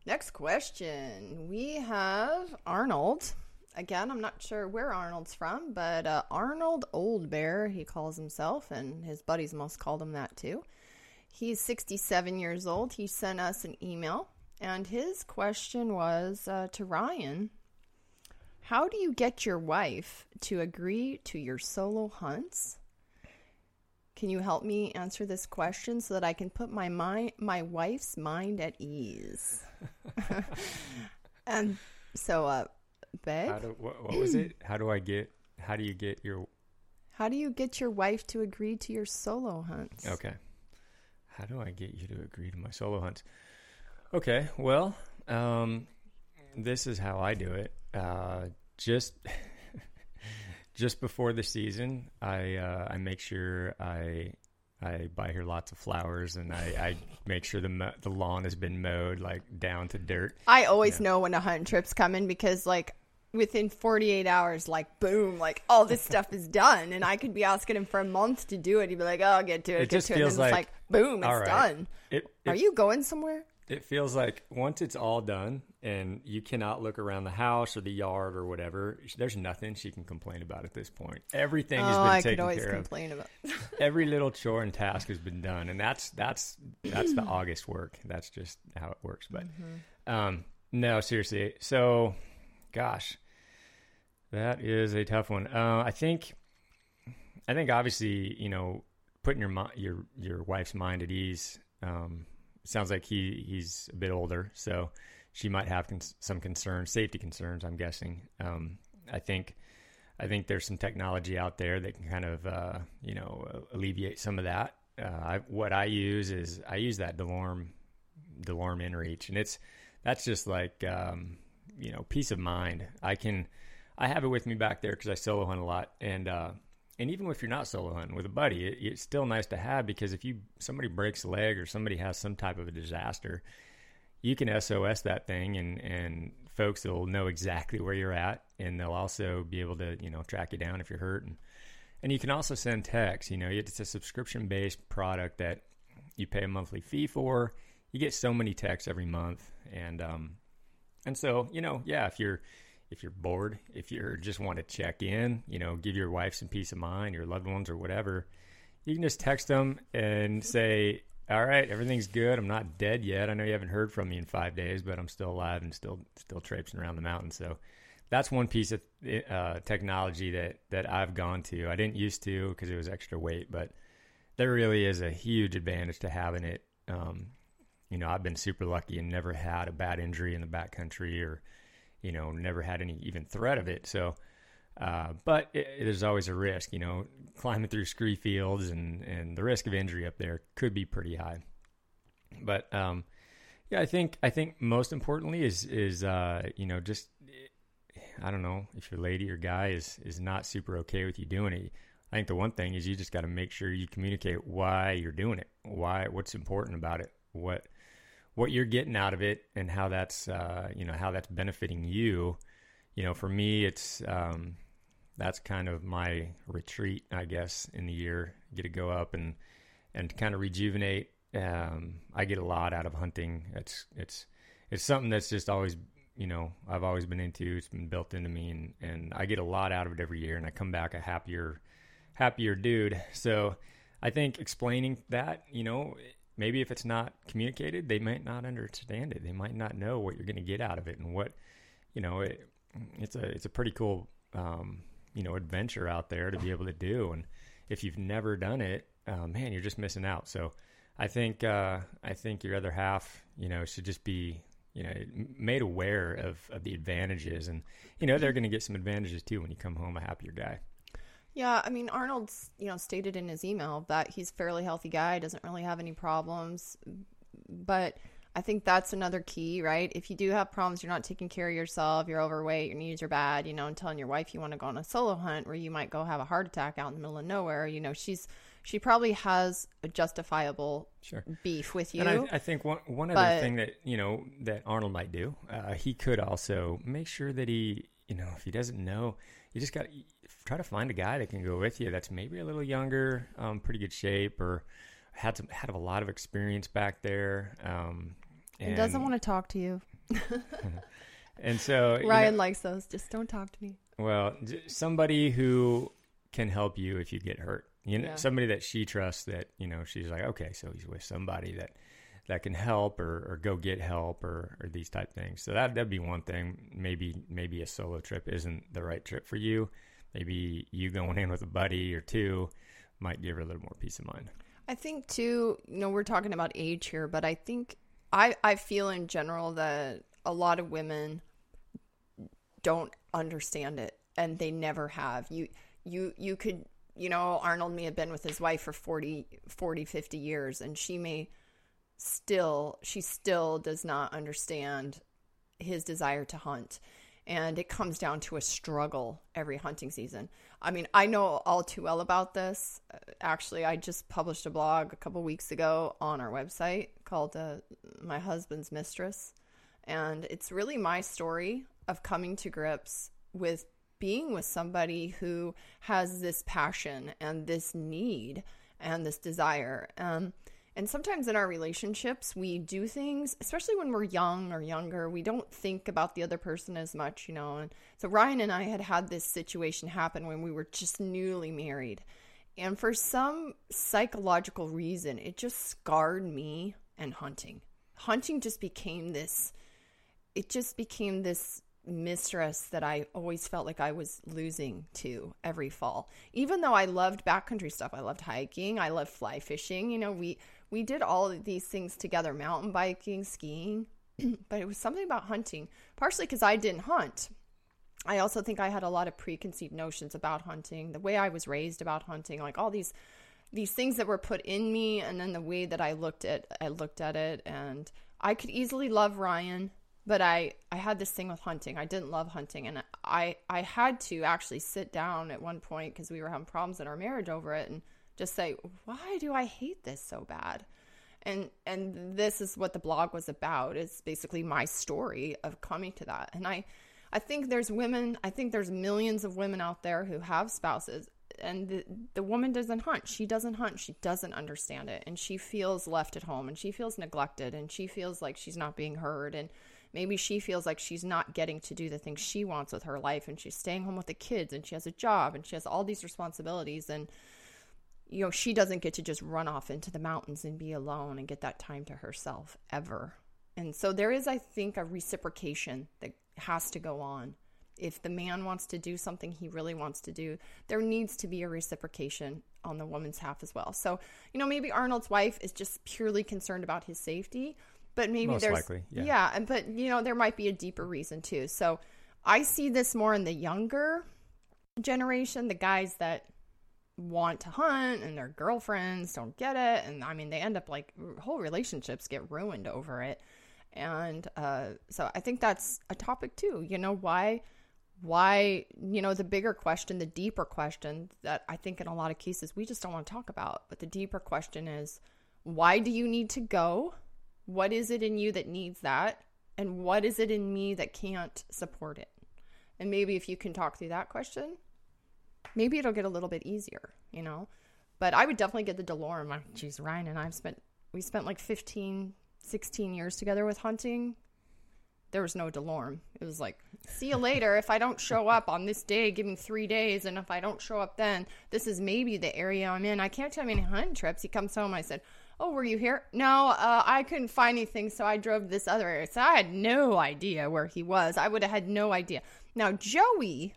Next question. We have Arnold. Again, I'm not sure where Arnold's from, but uh, Arnold Old Bear, he calls himself, and his buddies must called him that too. He's 67 years old. He sent us an email and his question was uh, to Ryan How do you get your wife to agree to your solo hunts? Can you help me answer this question so that I can put my mind, my wife's mind at ease? and so, uh, babe, do, what, what was it? How do I get? How do you get your? How do you get your wife to agree to your solo hunts? Okay. How do I get you to agree to my solo hunts? Okay, well, um, this is how I do it. Uh, just just before the season, I uh, I make sure I I buy her lots of flowers and I, I make sure the the lawn has been mowed like down to dirt. I always yeah. know when a hunting trip's coming because like within 48 hours, like boom, like all this stuff is done, and I could be asking him for a month to do it. He'd be like, "Oh, I'll get to it, it get just to feels it," and like, it's like boom, it's right. done. It, it, Are you going somewhere? it feels like once it's all done and you cannot look around the house or the yard or whatever, there's nothing she can complain about at this point. Everything oh, has been I taken could always care complain of. About. Every little chore and task has been done, and that's that's that's the August work. That's just how it works. But mm-hmm. um, no, seriously. So, gosh, that is a tough one. Uh, I think, I think obviously, you know, putting your your your wife's mind at ease. Um, sounds like he he's a bit older, so she might have cons- some concerns, safety concerns. I'm guessing. Um, I think I think there's some technology out there that can kind of uh, you know alleviate some of that. Uh, I, what I use is I use that Delorme Delorme InReach, and it's that's just like um, you know peace of mind. I can I have it with me back there because I solo hunt a lot, and uh, and even if you're not solo hunting with a buddy, it, it's still nice to have because if you somebody breaks a leg or somebody has some type of a disaster, you can SOS that thing, and and folks will know exactly where you're at, and they'll also be able to you know track you down if you're hurt, and and you can also send texts. You know, it's a subscription based product that you pay a monthly fee for. You get so many texts every month, and um, and so you know, yeah, if you're if you're bored, if you just want to check in, you know, give your wife some peace of mind, your loved ones or whatever, you can just text them and say, "All right, everything's good. I'm not dead yet. I know you haven't heard from me in five days, but I'm still alive and still still traipsing around the mountain." So that's one piece of uh, technology that that I've gone to. I didn't used to because it was extra weight, but there really is a huge advantage to having it. Um, you know, I've been super lucky and never had a bad injury in the backcountry or you know, never had any even threat of it. So, uh, but it, is always a risk, you know, climbing through scree fields and, and the risk of injury up there could be pretty high. But, um, yeah, I think, I think most importantly is, is, uh, you know, just, I don't know if your lady or guy is, is not super okay with you doing it. I think the one thing is you just got to make sure you communicate why you're doing it, why, what's important about it, what, what you're getting out of it and how that's uh, you know how that's benefiting you. You know, for me, it's um, that's kind of my retreat, I guess, in the year. Get to go up and and kind of rejuvenate. Um, I get a lot out of hunting. It's it's it's something that's just always you know I've always been into. It's been built into me, and and I get a lot out of it every year, and I come back a happier happier dude. So I think explaining that, you know, maybe if it's not communicated, they might not understand it. They might not know what you're going to get out of it and what, you know, it, it's a it's a pretty cool um, you know adventure out there to be able to do. And if you've never done it, uh, man, you're just missing out. So I think uh, I think your other half, you know, should just be you know made aware of of the advantages, and you know they're going to get some advantages too when you come home a happier guy. Yeah, I mean Arnold's, you know, stated in his email that he's a fairly healthy guy, doesn't really have any problems. But I think that's another key, right? If you do have problems, you're not taking care of yourself, you're overweight, your knees are bad, you know, and telling your wife you want to go on a solo hunt where you might go have a heart attack out in the middle of nowhere, you know, she's she probably has a justifiable Sure. beef with you. And I, I think one one But- other thing that you know that Arnold might do, uh, he could also make sure that he, you know, if he doesn't know, you just got try to find a guy that can go with you that's maybe a little younger, um, pretty good shape, or had some had a lot of experience back there. Um, and doesn't want to talk to you. And so you know, Ryan likes those. Just don't talk to me. Well, somebody who can help you if you get hurt. You know, Yeah. somebody that she trusts that, you know, she's like, okay, so he's with somebody that that can help or, or go get help or, or these type things. So that that'd be one thing. Maybe maybe a solo trip isn't the right trip for you. Maybe you going in with a buddy or two might give her a little more peace of mind. I think too, you know, we're talking about age here, but I think I I feel in general that a lot of women don't understand it and they never have. You you you could, you know, Arnold may have been with his wife for 40 40 50 years and she may still she still does not understand his desire to hunt and it comes down to a struggle every hunting season. I mean i know all too well about this. Uh, actually i just published a blog a couple weeks ago on our website called uh, my husband's mistress and it's really my story of coming to grips with being with somebody who has this passion and this need and this desire. Um, and sometimes in our relationships, we do things, especially when we're young or younger, we don't think about the other person as much, you know. And so Ryan and I had had this situation happen when we were just newly married. And for some psychological reason, it just scarred me and hunting. Hunting just became this, it just became this mistress that I always felt like I was losing to every fall. Even though I loved backcountry stuff, I loved hiking, I loved fly fishing, you know, we we did all these things together, mountain biking, skiing, but it was something about hunting, partially cuz I didn't hunt. I also think I had a lot of preconceived notions about hunting, the way I was raised about hunting, like all these these things that were put in me and then the way that I looked at I looked at it and I could easily love Ryan, but I I had this thing with hunting. I didn't love hunting and I I had to actually sit down at one point cuz we were having problems in our marriage over it and just say, "Why do I hate this so bad?" And and this is what the blog was about. It's basically my story of coming to that. And I I think there's women, I think there's millions of women out there who have spouses and the, the woman doesn't hunt. She doesn't hunt. She doesn't understand it. And she feels left at home and she feels neglected and she feels like she's not being heard. And maybe she feels like she's not getting to do the things she wants with her life. And she's staying home with the kids and she has a job and she has all these responsibilities. And, you know, she doesn't get to just run off into the mountains and be alone and get that time to herself ever. And so there is, I think, a reciprocation that has to go on if the man wants to do something he really wants to do, there needs to be a reciprocation on the woman's half as well. So, you know, maybe Arnold's wife is just purely concerned about his safety, but maybe Most there's likely, yeah. and but you know, there might be a deeper reason too. So, I see this more in the younger generation, the guys that want to hunt and their girlfriends don't get it and I mean they end up like whole relationships get ruined over it. And uh so I think that's a topic too. You know, why why you know the bigger question the deeper question that i think in a lot of cases we just don't want to talk about but the deeper question is why do you need to go what is it in you that needs that and what is it in me that can't support it and maybe if you can talk through that question maybe it'll get a little bit easier you know But I would definitely get the DeLorme. Jeez, Ryan and I've spent we spent like 15, 16 years together with hunting. There was no DeLorme. It was like, see you later. if I don't show up on this day, give me three days. And if I don't show up then, this is maybe the area I'm in. I can't tell him any hunting trips. He comes home. I said, Oh, were you here? No, uh, I couldn't find anything, so I drove this other area. So I had no idea where he was. I would have had no idea. Now, Joey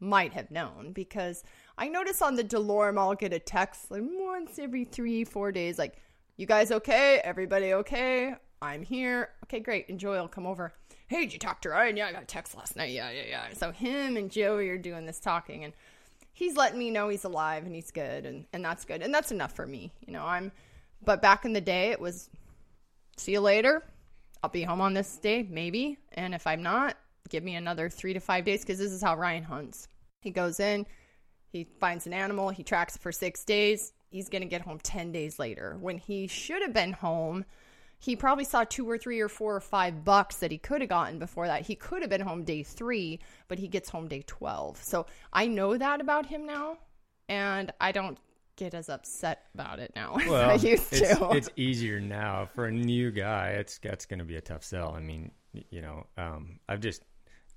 might have known because I notice on the DeLorme, I'll get a text like once every three, four days, like, you guys okay? Everybody okay? I'm here. Okay, great. And Joey will come over. Hey, did you talk to Ryan? Yeah, I got a text last night. Yeah, yeah, yeah. So him and Joey are doing this talking and he's letting me know he's alive and he's good and, and that's good. And that's enough for me. You know, I'm but back in the day it was see you later. I'll be home on this day, maybe. And if I'm not, give me another three to five days because this is how Ryan hunts. He goes in, he finds an animal, he tracks it for six days. He's going to get home 10 days later. When he should have been home, he probably saw two or three or four or five bucks that he could have gotten before that. He could have been home day three, but he gets home day 12. So I know that about him now, and I don't get as upset about it now as I used it's, to. it's easier now for a new guy. It's that's going to be a tough sell. I mean, you know, um, I've just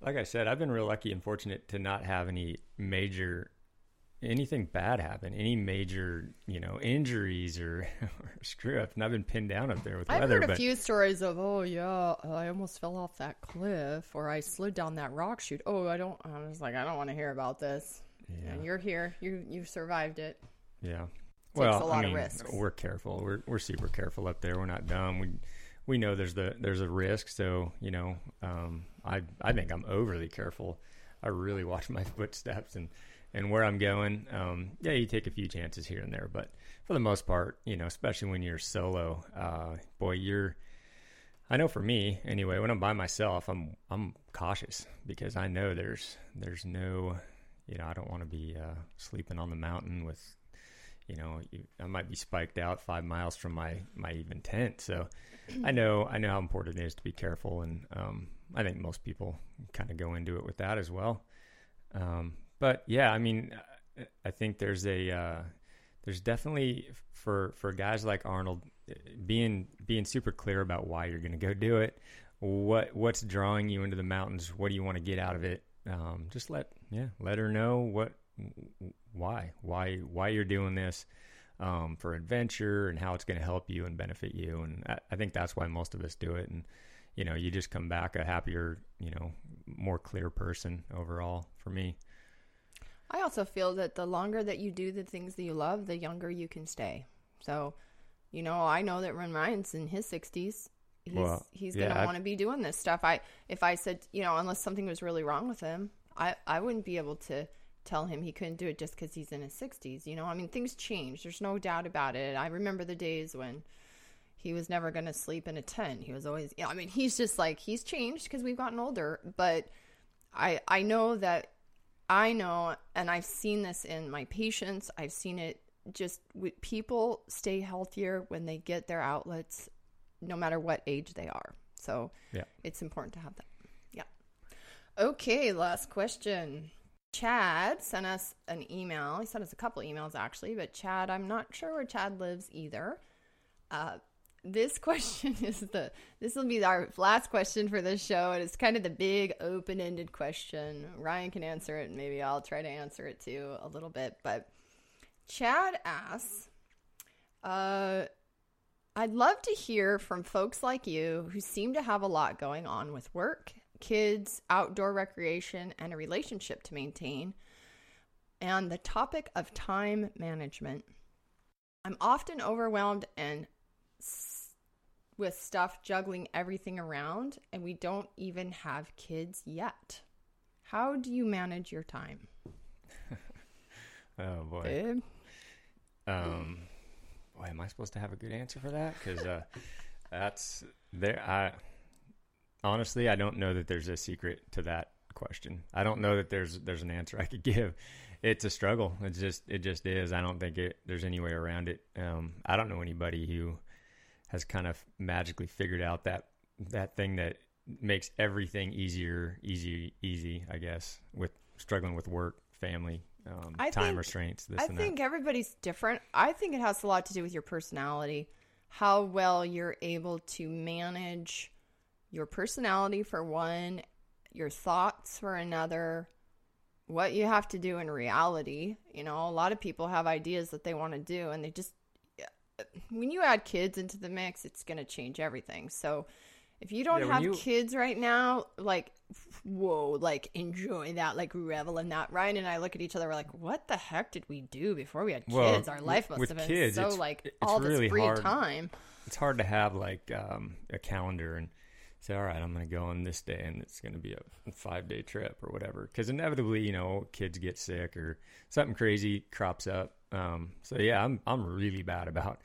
like I said, I've been real lucky and fortunate to not have any major anything bad happen, any major you know injuries or, or screw up. And I've been pinned down up there with I've weather, heard a but few stories of, oh yeah, I almost fell off that cliff, or I slid down that rock chute. Oh, I don't. I was like, I don't want to hear about this. yeah, And you're here. You you survived it. yeah. a Well, lot I of mean, risks. we're careful. We're we're super careful up there. We're not dumb. We we know there's the there's a risk. So you know, um, I I think I'm overly careful. I really watch my footsteps and and where I'm going. Um, yeah, you take a few chances here and there, but for the most part, you know, especially when you're solo, uh, boy, you're. I know for me anyway, when I'm by myself, I'm I'm cautious because I know there's there's no, you know, I don't want to be uh, sleeping on the mountain with you know, you, I might be spiked out five miles from my my even tent. So I know I know how important it is to be careful, and um, I think most people kind of go into it with that as well. Um, but yeah, I mean, I- think there's a uh, there's definitely for for guys like Arnold being being super clear about why you're going to go do it. What what's drawing you into the mountains? What do you want to get out of it? Um, just let yeah let her know what why why why you're doing this um, for adventure and how it's going to help you and benefit you and I, I think that's why most of us do it and you know you just come back a happier you know more clear person overall for me I also feel that the longer that you do the things that you love, the younger you can stay. So, you know, I know that when Ryan's in his 60s, he's Well, he's yeah, going to I- want to be doing this stuff. I if I said, you know, unless something was really wrong with him, I I wouldn't be able to tell him he couldn't do it just cuz he's in his 60s, you know? I mean, things change. There's no doubt about it. I remember the days when he was never going to sleep in a tent. He was always, yeah, I mean, he's just like he's changed because we've gotten older, but I I know that I know, and I've seen this in my patients. I've seen it just with people stay healthier when they get their outlets, no matter what age they are. So Yeah. it's important to have that. Yeah. Okay, last question. Chad sent us an email. He sent us a couple emails actually, but Chad, I'm not sure where Chad lives either. Uh, this question is the this will be our last question for this show and it's kind of the big open-ended question. Ryan can answer it and maybe i'll try to answer it too a little bit but chad asks uh, i'd love to hear from folks like you who seem to have a lot going on with work kids outdoor recreation and a relationship to maintain and the topic of time management. I'm often overwhelmed and with stuff juggling everything around and we don't even have kids yet. How do you manage your time? oh boy Babe? Um, boy, am I supposed to have a good answer for that? Because uh, that's there. I honestly, I don't know that there's a secret to that question. I don't know that there's there's an answer I could give. It's a struggle. It's just it just is. I don't think it there's any way around it. Um, I don't know anybody who has kind of magically figured out that that thing that makes everything easier, easy, easy. I guess with struggling with work, family, um, I time think- restraints. This I and think everybody's different. I think it has a lot to do with your personality, how well you're able to manage your personality for one, your thoughts for another, what you have to do in reality. You know, a lot of people have ideas that they want to do, and they just, when you add kids into the mix, it's going to change everything. So, if you don't Yeah, have you- kids right now, like, whoa, like enjoy that, like revel in that. Ryan and I look at each other, we're like, what the heck did we do before we had kids? Well, Our life must have been kids, so like it's all really this free hard. time. it's hard to have like um, a calendar and say, all right, I'm going to go on this day and it's going to be a five day trip or whatever. Because inevitably, you know, kids get sick or something crazy crops up. Um, so yeah, I'm I'm really bad about,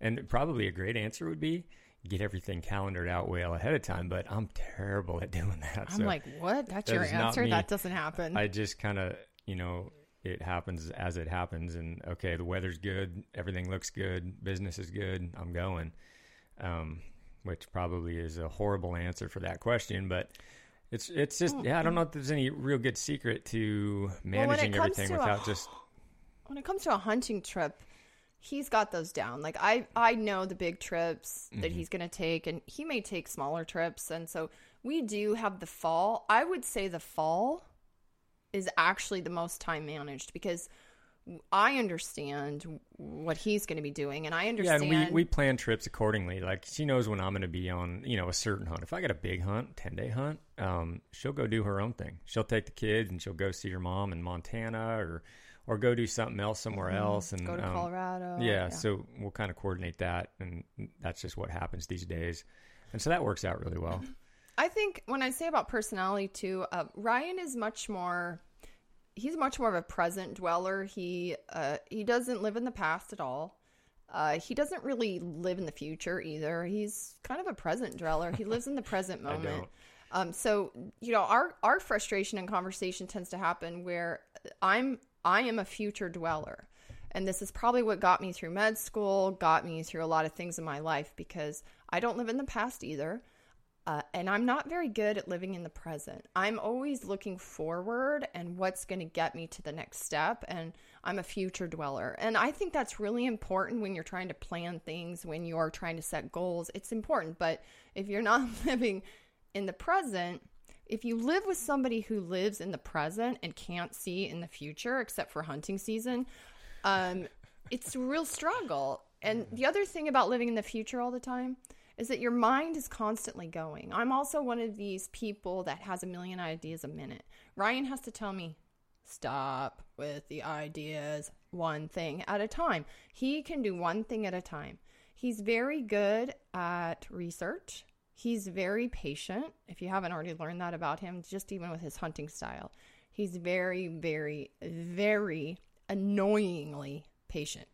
and probably a great answer would be get everything calendared out well ahead of time. But I'm terrible at doing that. I'm so like, what? That's that your answer? That doesn't happen. I just kind of, you know, it happens as it happens. And okay, the weather's good, everything looks good, business is good, I'm going. Um, which probably is a horrible answer for that question, but it's it's just yeah, I don't know if there's any real good secret to managing comes everything without just when it comes to a hunting trip, he's got those down. Like I I know the big trips that Mm-hmm. he's going to take and he may take smaller trips and so we do have the fall. I would say the fall is actually the most time managed because I understand what he's going to be doing and I understand. yeah, and we, we plan trips accordingly. Like she knows when I'm going to be on, you know, a certain hunt. If I got a big hunt, ten day hunt, um, she'll go do her own thing. She'll take the kids and she'll go see her mom in Montana or or go do something else somewhere else and Mm-hmm. go to um, Colorado. yeah, so we'll kind of coordinate that, and that's just what happens these days, and so that works out really well. I think when I say about personality too, uh, Ryan is much more. He's much more of a present dweller. He uh, he doesn't live in the past at all. Uh, he doesn't really live in the future either. He's kind of a present dweller. He lives in the present moment. Um, so you know, our our frustration and conversation tends to happen where I'm I am a future dweller, and this is probably what got me through med school, got me through a lot of things in my life because I don't live in the past either. Uh, and I'm not very good at living in the present. I'm always looking forward and what's going to get me to the next step. And I'm a future dweller. And I think that's really important when you're trying to plan things, when you're trying to set goals. It's important. But if you're not living in the present, if you live with somebody who lives in the present and can't see in the future except for hunting season, um, it's a real struggle. And the other thing about living in the future all the time is that your mind is constantly going. I'm also one of these people that has a million ideas a minute. Ryan has to tell me, stop with the ideas, one thing at a time. He can do one thing at a time. He's very good at research. He's very patient. If you haven't already learned that about him, just even with his hunting style, he's very, very, very annoyingly patient.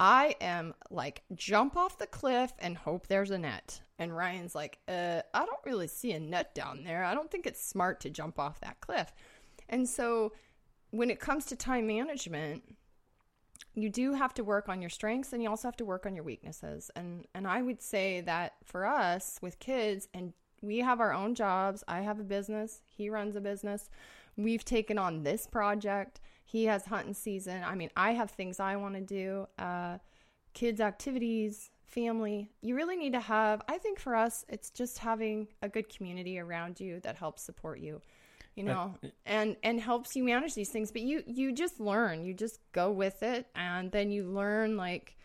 I am like jump off the cliff and hope there's a net. And Ryan's like, uh, I don't really see a net down there. I don't think it's smart to jump off that cliff. And so when it comes to time management, you do have to work on your strengths and you also have to work on your weaknesses. And and I would say that for us with kids and we have our own jobs. I have a business, he runs a business. We've taken on this project. He has hunting season. I mean, I have things I want to do. Uh, kids activities, family. You really need to have I think for us it's just having a good community around you that helps support you you know and and helps you manage these things. But you you just learn. You just go with it and then you learn like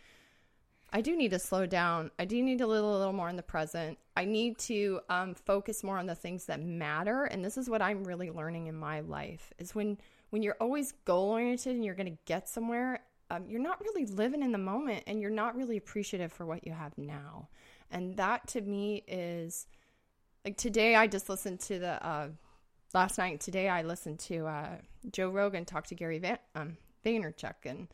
i do need to slow down. I do need to live a little more in the present. I need to um, focus more on the things that matter and this is what i'm really learning in my life is when when you're always goal oriented and you're going to get somewhere um, you're not really living in the moment and you're not really appreciative for what you have now. And that to me is like today i just listened to the uh, last night today I listened to uh, Joe Rogan talk to Gary Van, um, Vaynerchuk and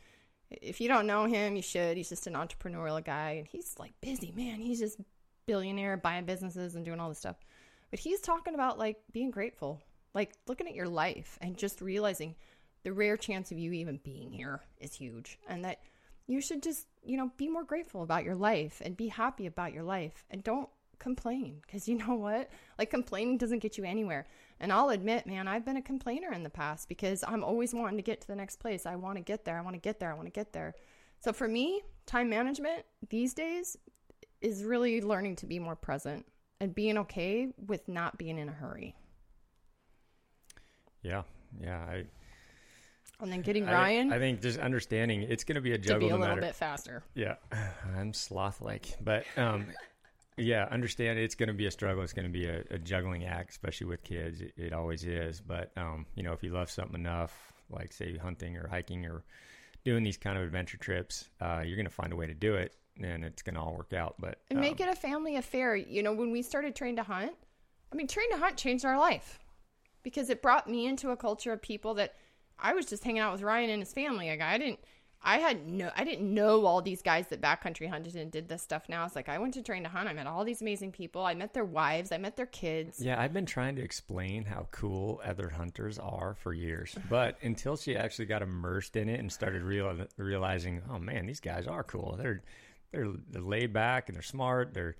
if you don't know him you should. He's just an entrepreneurial guy and he's like busy man. He's just billionaire buying businesses and doing all this stuff. But he's talking about like being grateful like looking at your life and just realizing the rare chance of you even being here is huge and that you should just you know be more grateful about your life and be happy about your life. And don't complain because you know what? Like complaining doesn't get you anywhere. And I'll admit, man, I've been a complainer in the past because I'm always wanting to get to the next place. I want to get there. I want to get there. I want to get there. So for me, time management these days is really learning to be more present and being okay with not being in a hurry. Yeah. Yeah. I, and then getting Ryan. Think, I think just understanding it's going to be a juggle. To be a no little matter. bit faster. Yeah, I'm sloth like, but um, yeah, understand it's going to be a struggle. It's going to be a, a, juggling act, especially with kids. It, it always is. But um, you know, if you love something enough, like say hunting or hiking or doing these kind of adventure trips, uh, you're going to find a way to do it, and it's going to all work out. But and make um, it a family affair. You know, when we started train to hunt, I mean, train to hunt changed our life because it brought me into a culture of people that I was just hanging out with Ryan and his family. Like I didn't I had no I didn't know all these guys that backcountry hunted and did this stuff now. It's like I went to train to hunt. I met all these amazing people. I met their wives, I met their kids. Yeah, I've been trying to explain how cool other hunters are for years. But until she actually got immersed in it and started real, realizing, oh man, these guys are cool. They're they're, they're laid back and they're smart. They're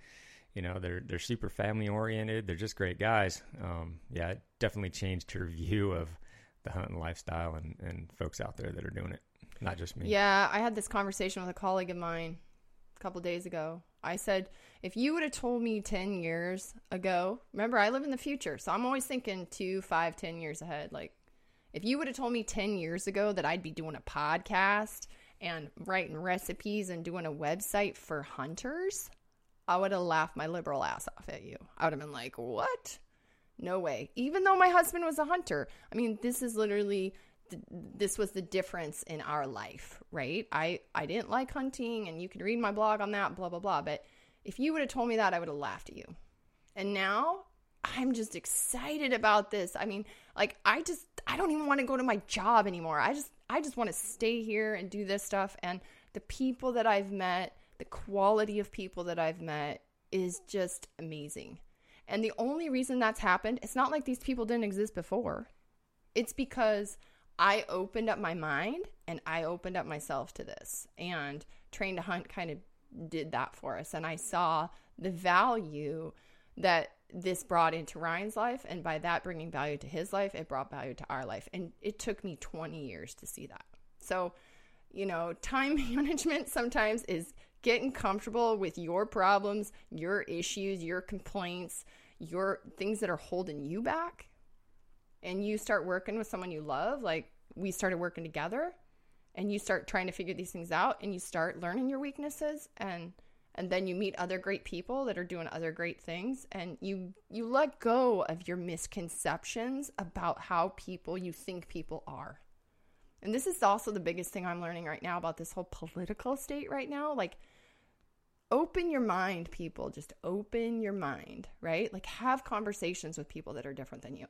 you know they're they're super family oriented. They're just great guys. Um, yeah, it definitely changed her view of the hunting lifestyle and, and folks out there that are doing it, not just me. Yeah, I had this conversation with a colleague of mine a couple days ago. I said, if you would have told me 10 years ago, remember, I live in the future, so I'm always thinking two, five, ten years ahead. Like, if you would have told me 10 years ago that I'd be doing a podcast and writing recipes and doing a website for hunters, I would have laughed my liberal ass off at you. I would have been like, what? No way. Even though my husband was a hunter. I mean, this is literally this was the difference in our life, right? I I didn't like hunting and you can read my blog on that blah blah blah, but if you would have told me that, I would have laughed at you. And now I'm just excited about this. I mean, like I just I don't even want to go to my job anymore. I just I just want to stay here and do this stuff and the people that I've met, the quality of people that I've met is just amazing. And the only reason that's happened, it's not like these people didn't exist before. It's because I opened up my mind and I opened up myself to this. And Train to Hunt kind of did that for us. And I saw the value that this brought into Ryan's life. And by that bringing value to his life, it brought value to our life. And it took me 20 years to see that. So, you know, time management sometimes is getting comfortable with your problems, your issues, your complaints, your things that are holding you back, and you start working with someone you love, like we started working together, and you start trying to figure these things out and you start learning your weaknesses and and then you meet other great people that are doing other great things and you you let go of your misconceptions about how people you think people are. And this is also the biggest thing I'm learning right now about this whole political state right now. Like, open your mind, people. Just open your mind, right? Like, have conversations with people that are different than you.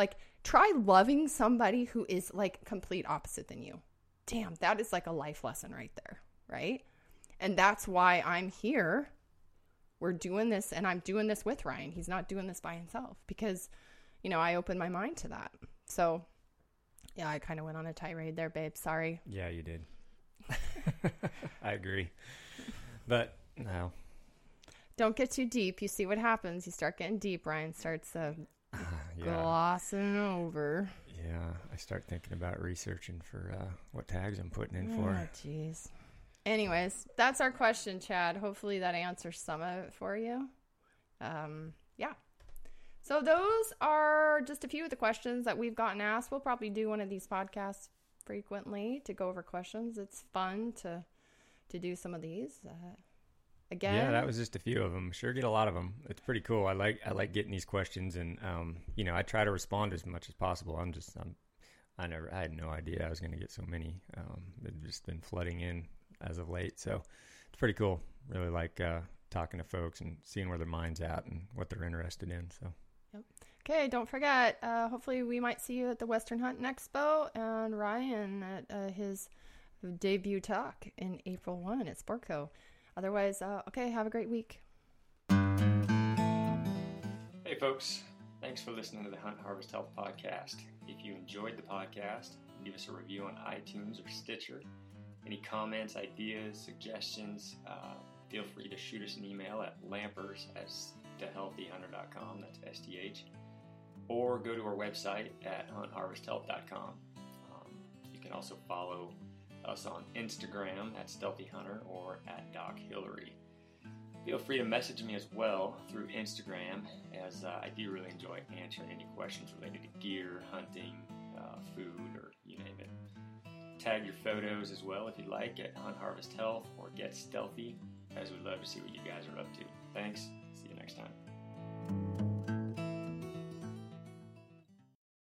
Like, try loving somebody who is like complete opposite than you. Damn, that is like a life lesson right there, right? And that's why I'm here. We're doing this, and I'm doing this with Ryan. He's not doing this by himself because, you know, I opened my mind to that. So, yeah, I kind of went on a tirade there, babe. Sorry. Yeah, you did. I agree. But no. Don't get too deep. You see what happens. You start getting deep. Ryan starts uh, yeah. glossing over. Yeah, I start thinking about researching for uh, what tags I'm putting in for. Oh, jeez. Anyways, that's our question, Chad. Hopefully that answers some of it for you. Um, yeah. So those are just a few of the questions that we've gotten asked. We'll probably do one of these podcasts frequently to go over questions. It's fun to to do some of these. Uh, again, yeah, that was just a few of them. Sure, get a lot of them. It's pretty cool. I like I like getting these questions, and um, you know, I try to respond as much as possible. I'm just I'm I never I had no idea I was going to get so many. Um, they've just been flooding in as of late, so it's pretty cool. Really like uh, talking to folks and seeing where their minds at and what they're interested in. So. Yep. Okay, don't forget. Uh, hopefully, we might see you at the Western Hunt Expo and Ryan at uh, his debut talk in April 1 at Sportco. Otherwise, uh, okay, have a great week. Hey, folks. Thanks for listening to the Hunt Harvest Health Podcast. If you enjoyed the podcast, give us a review on iTunes or Stitcher. Any comments, ideas, suggestions, uh, feel free to shoot us an email at lampers at thestealthyhunter.com. That's S-T-H. Or go to our website at huntharvesthealth.com. Um, you can also follow us on Instagram at Stealthy Hunter or at Doc Hillary. Feel free to message me as well through Instagram, as uh, I do really enjoy answering any questions related to gear, hunting, uh, food, or you name it. Tag your photos as well if you'd like at Hunt Harvest Health or Get Stealthy, as we'd love to see what you guys are up to. Thanks. See you next time.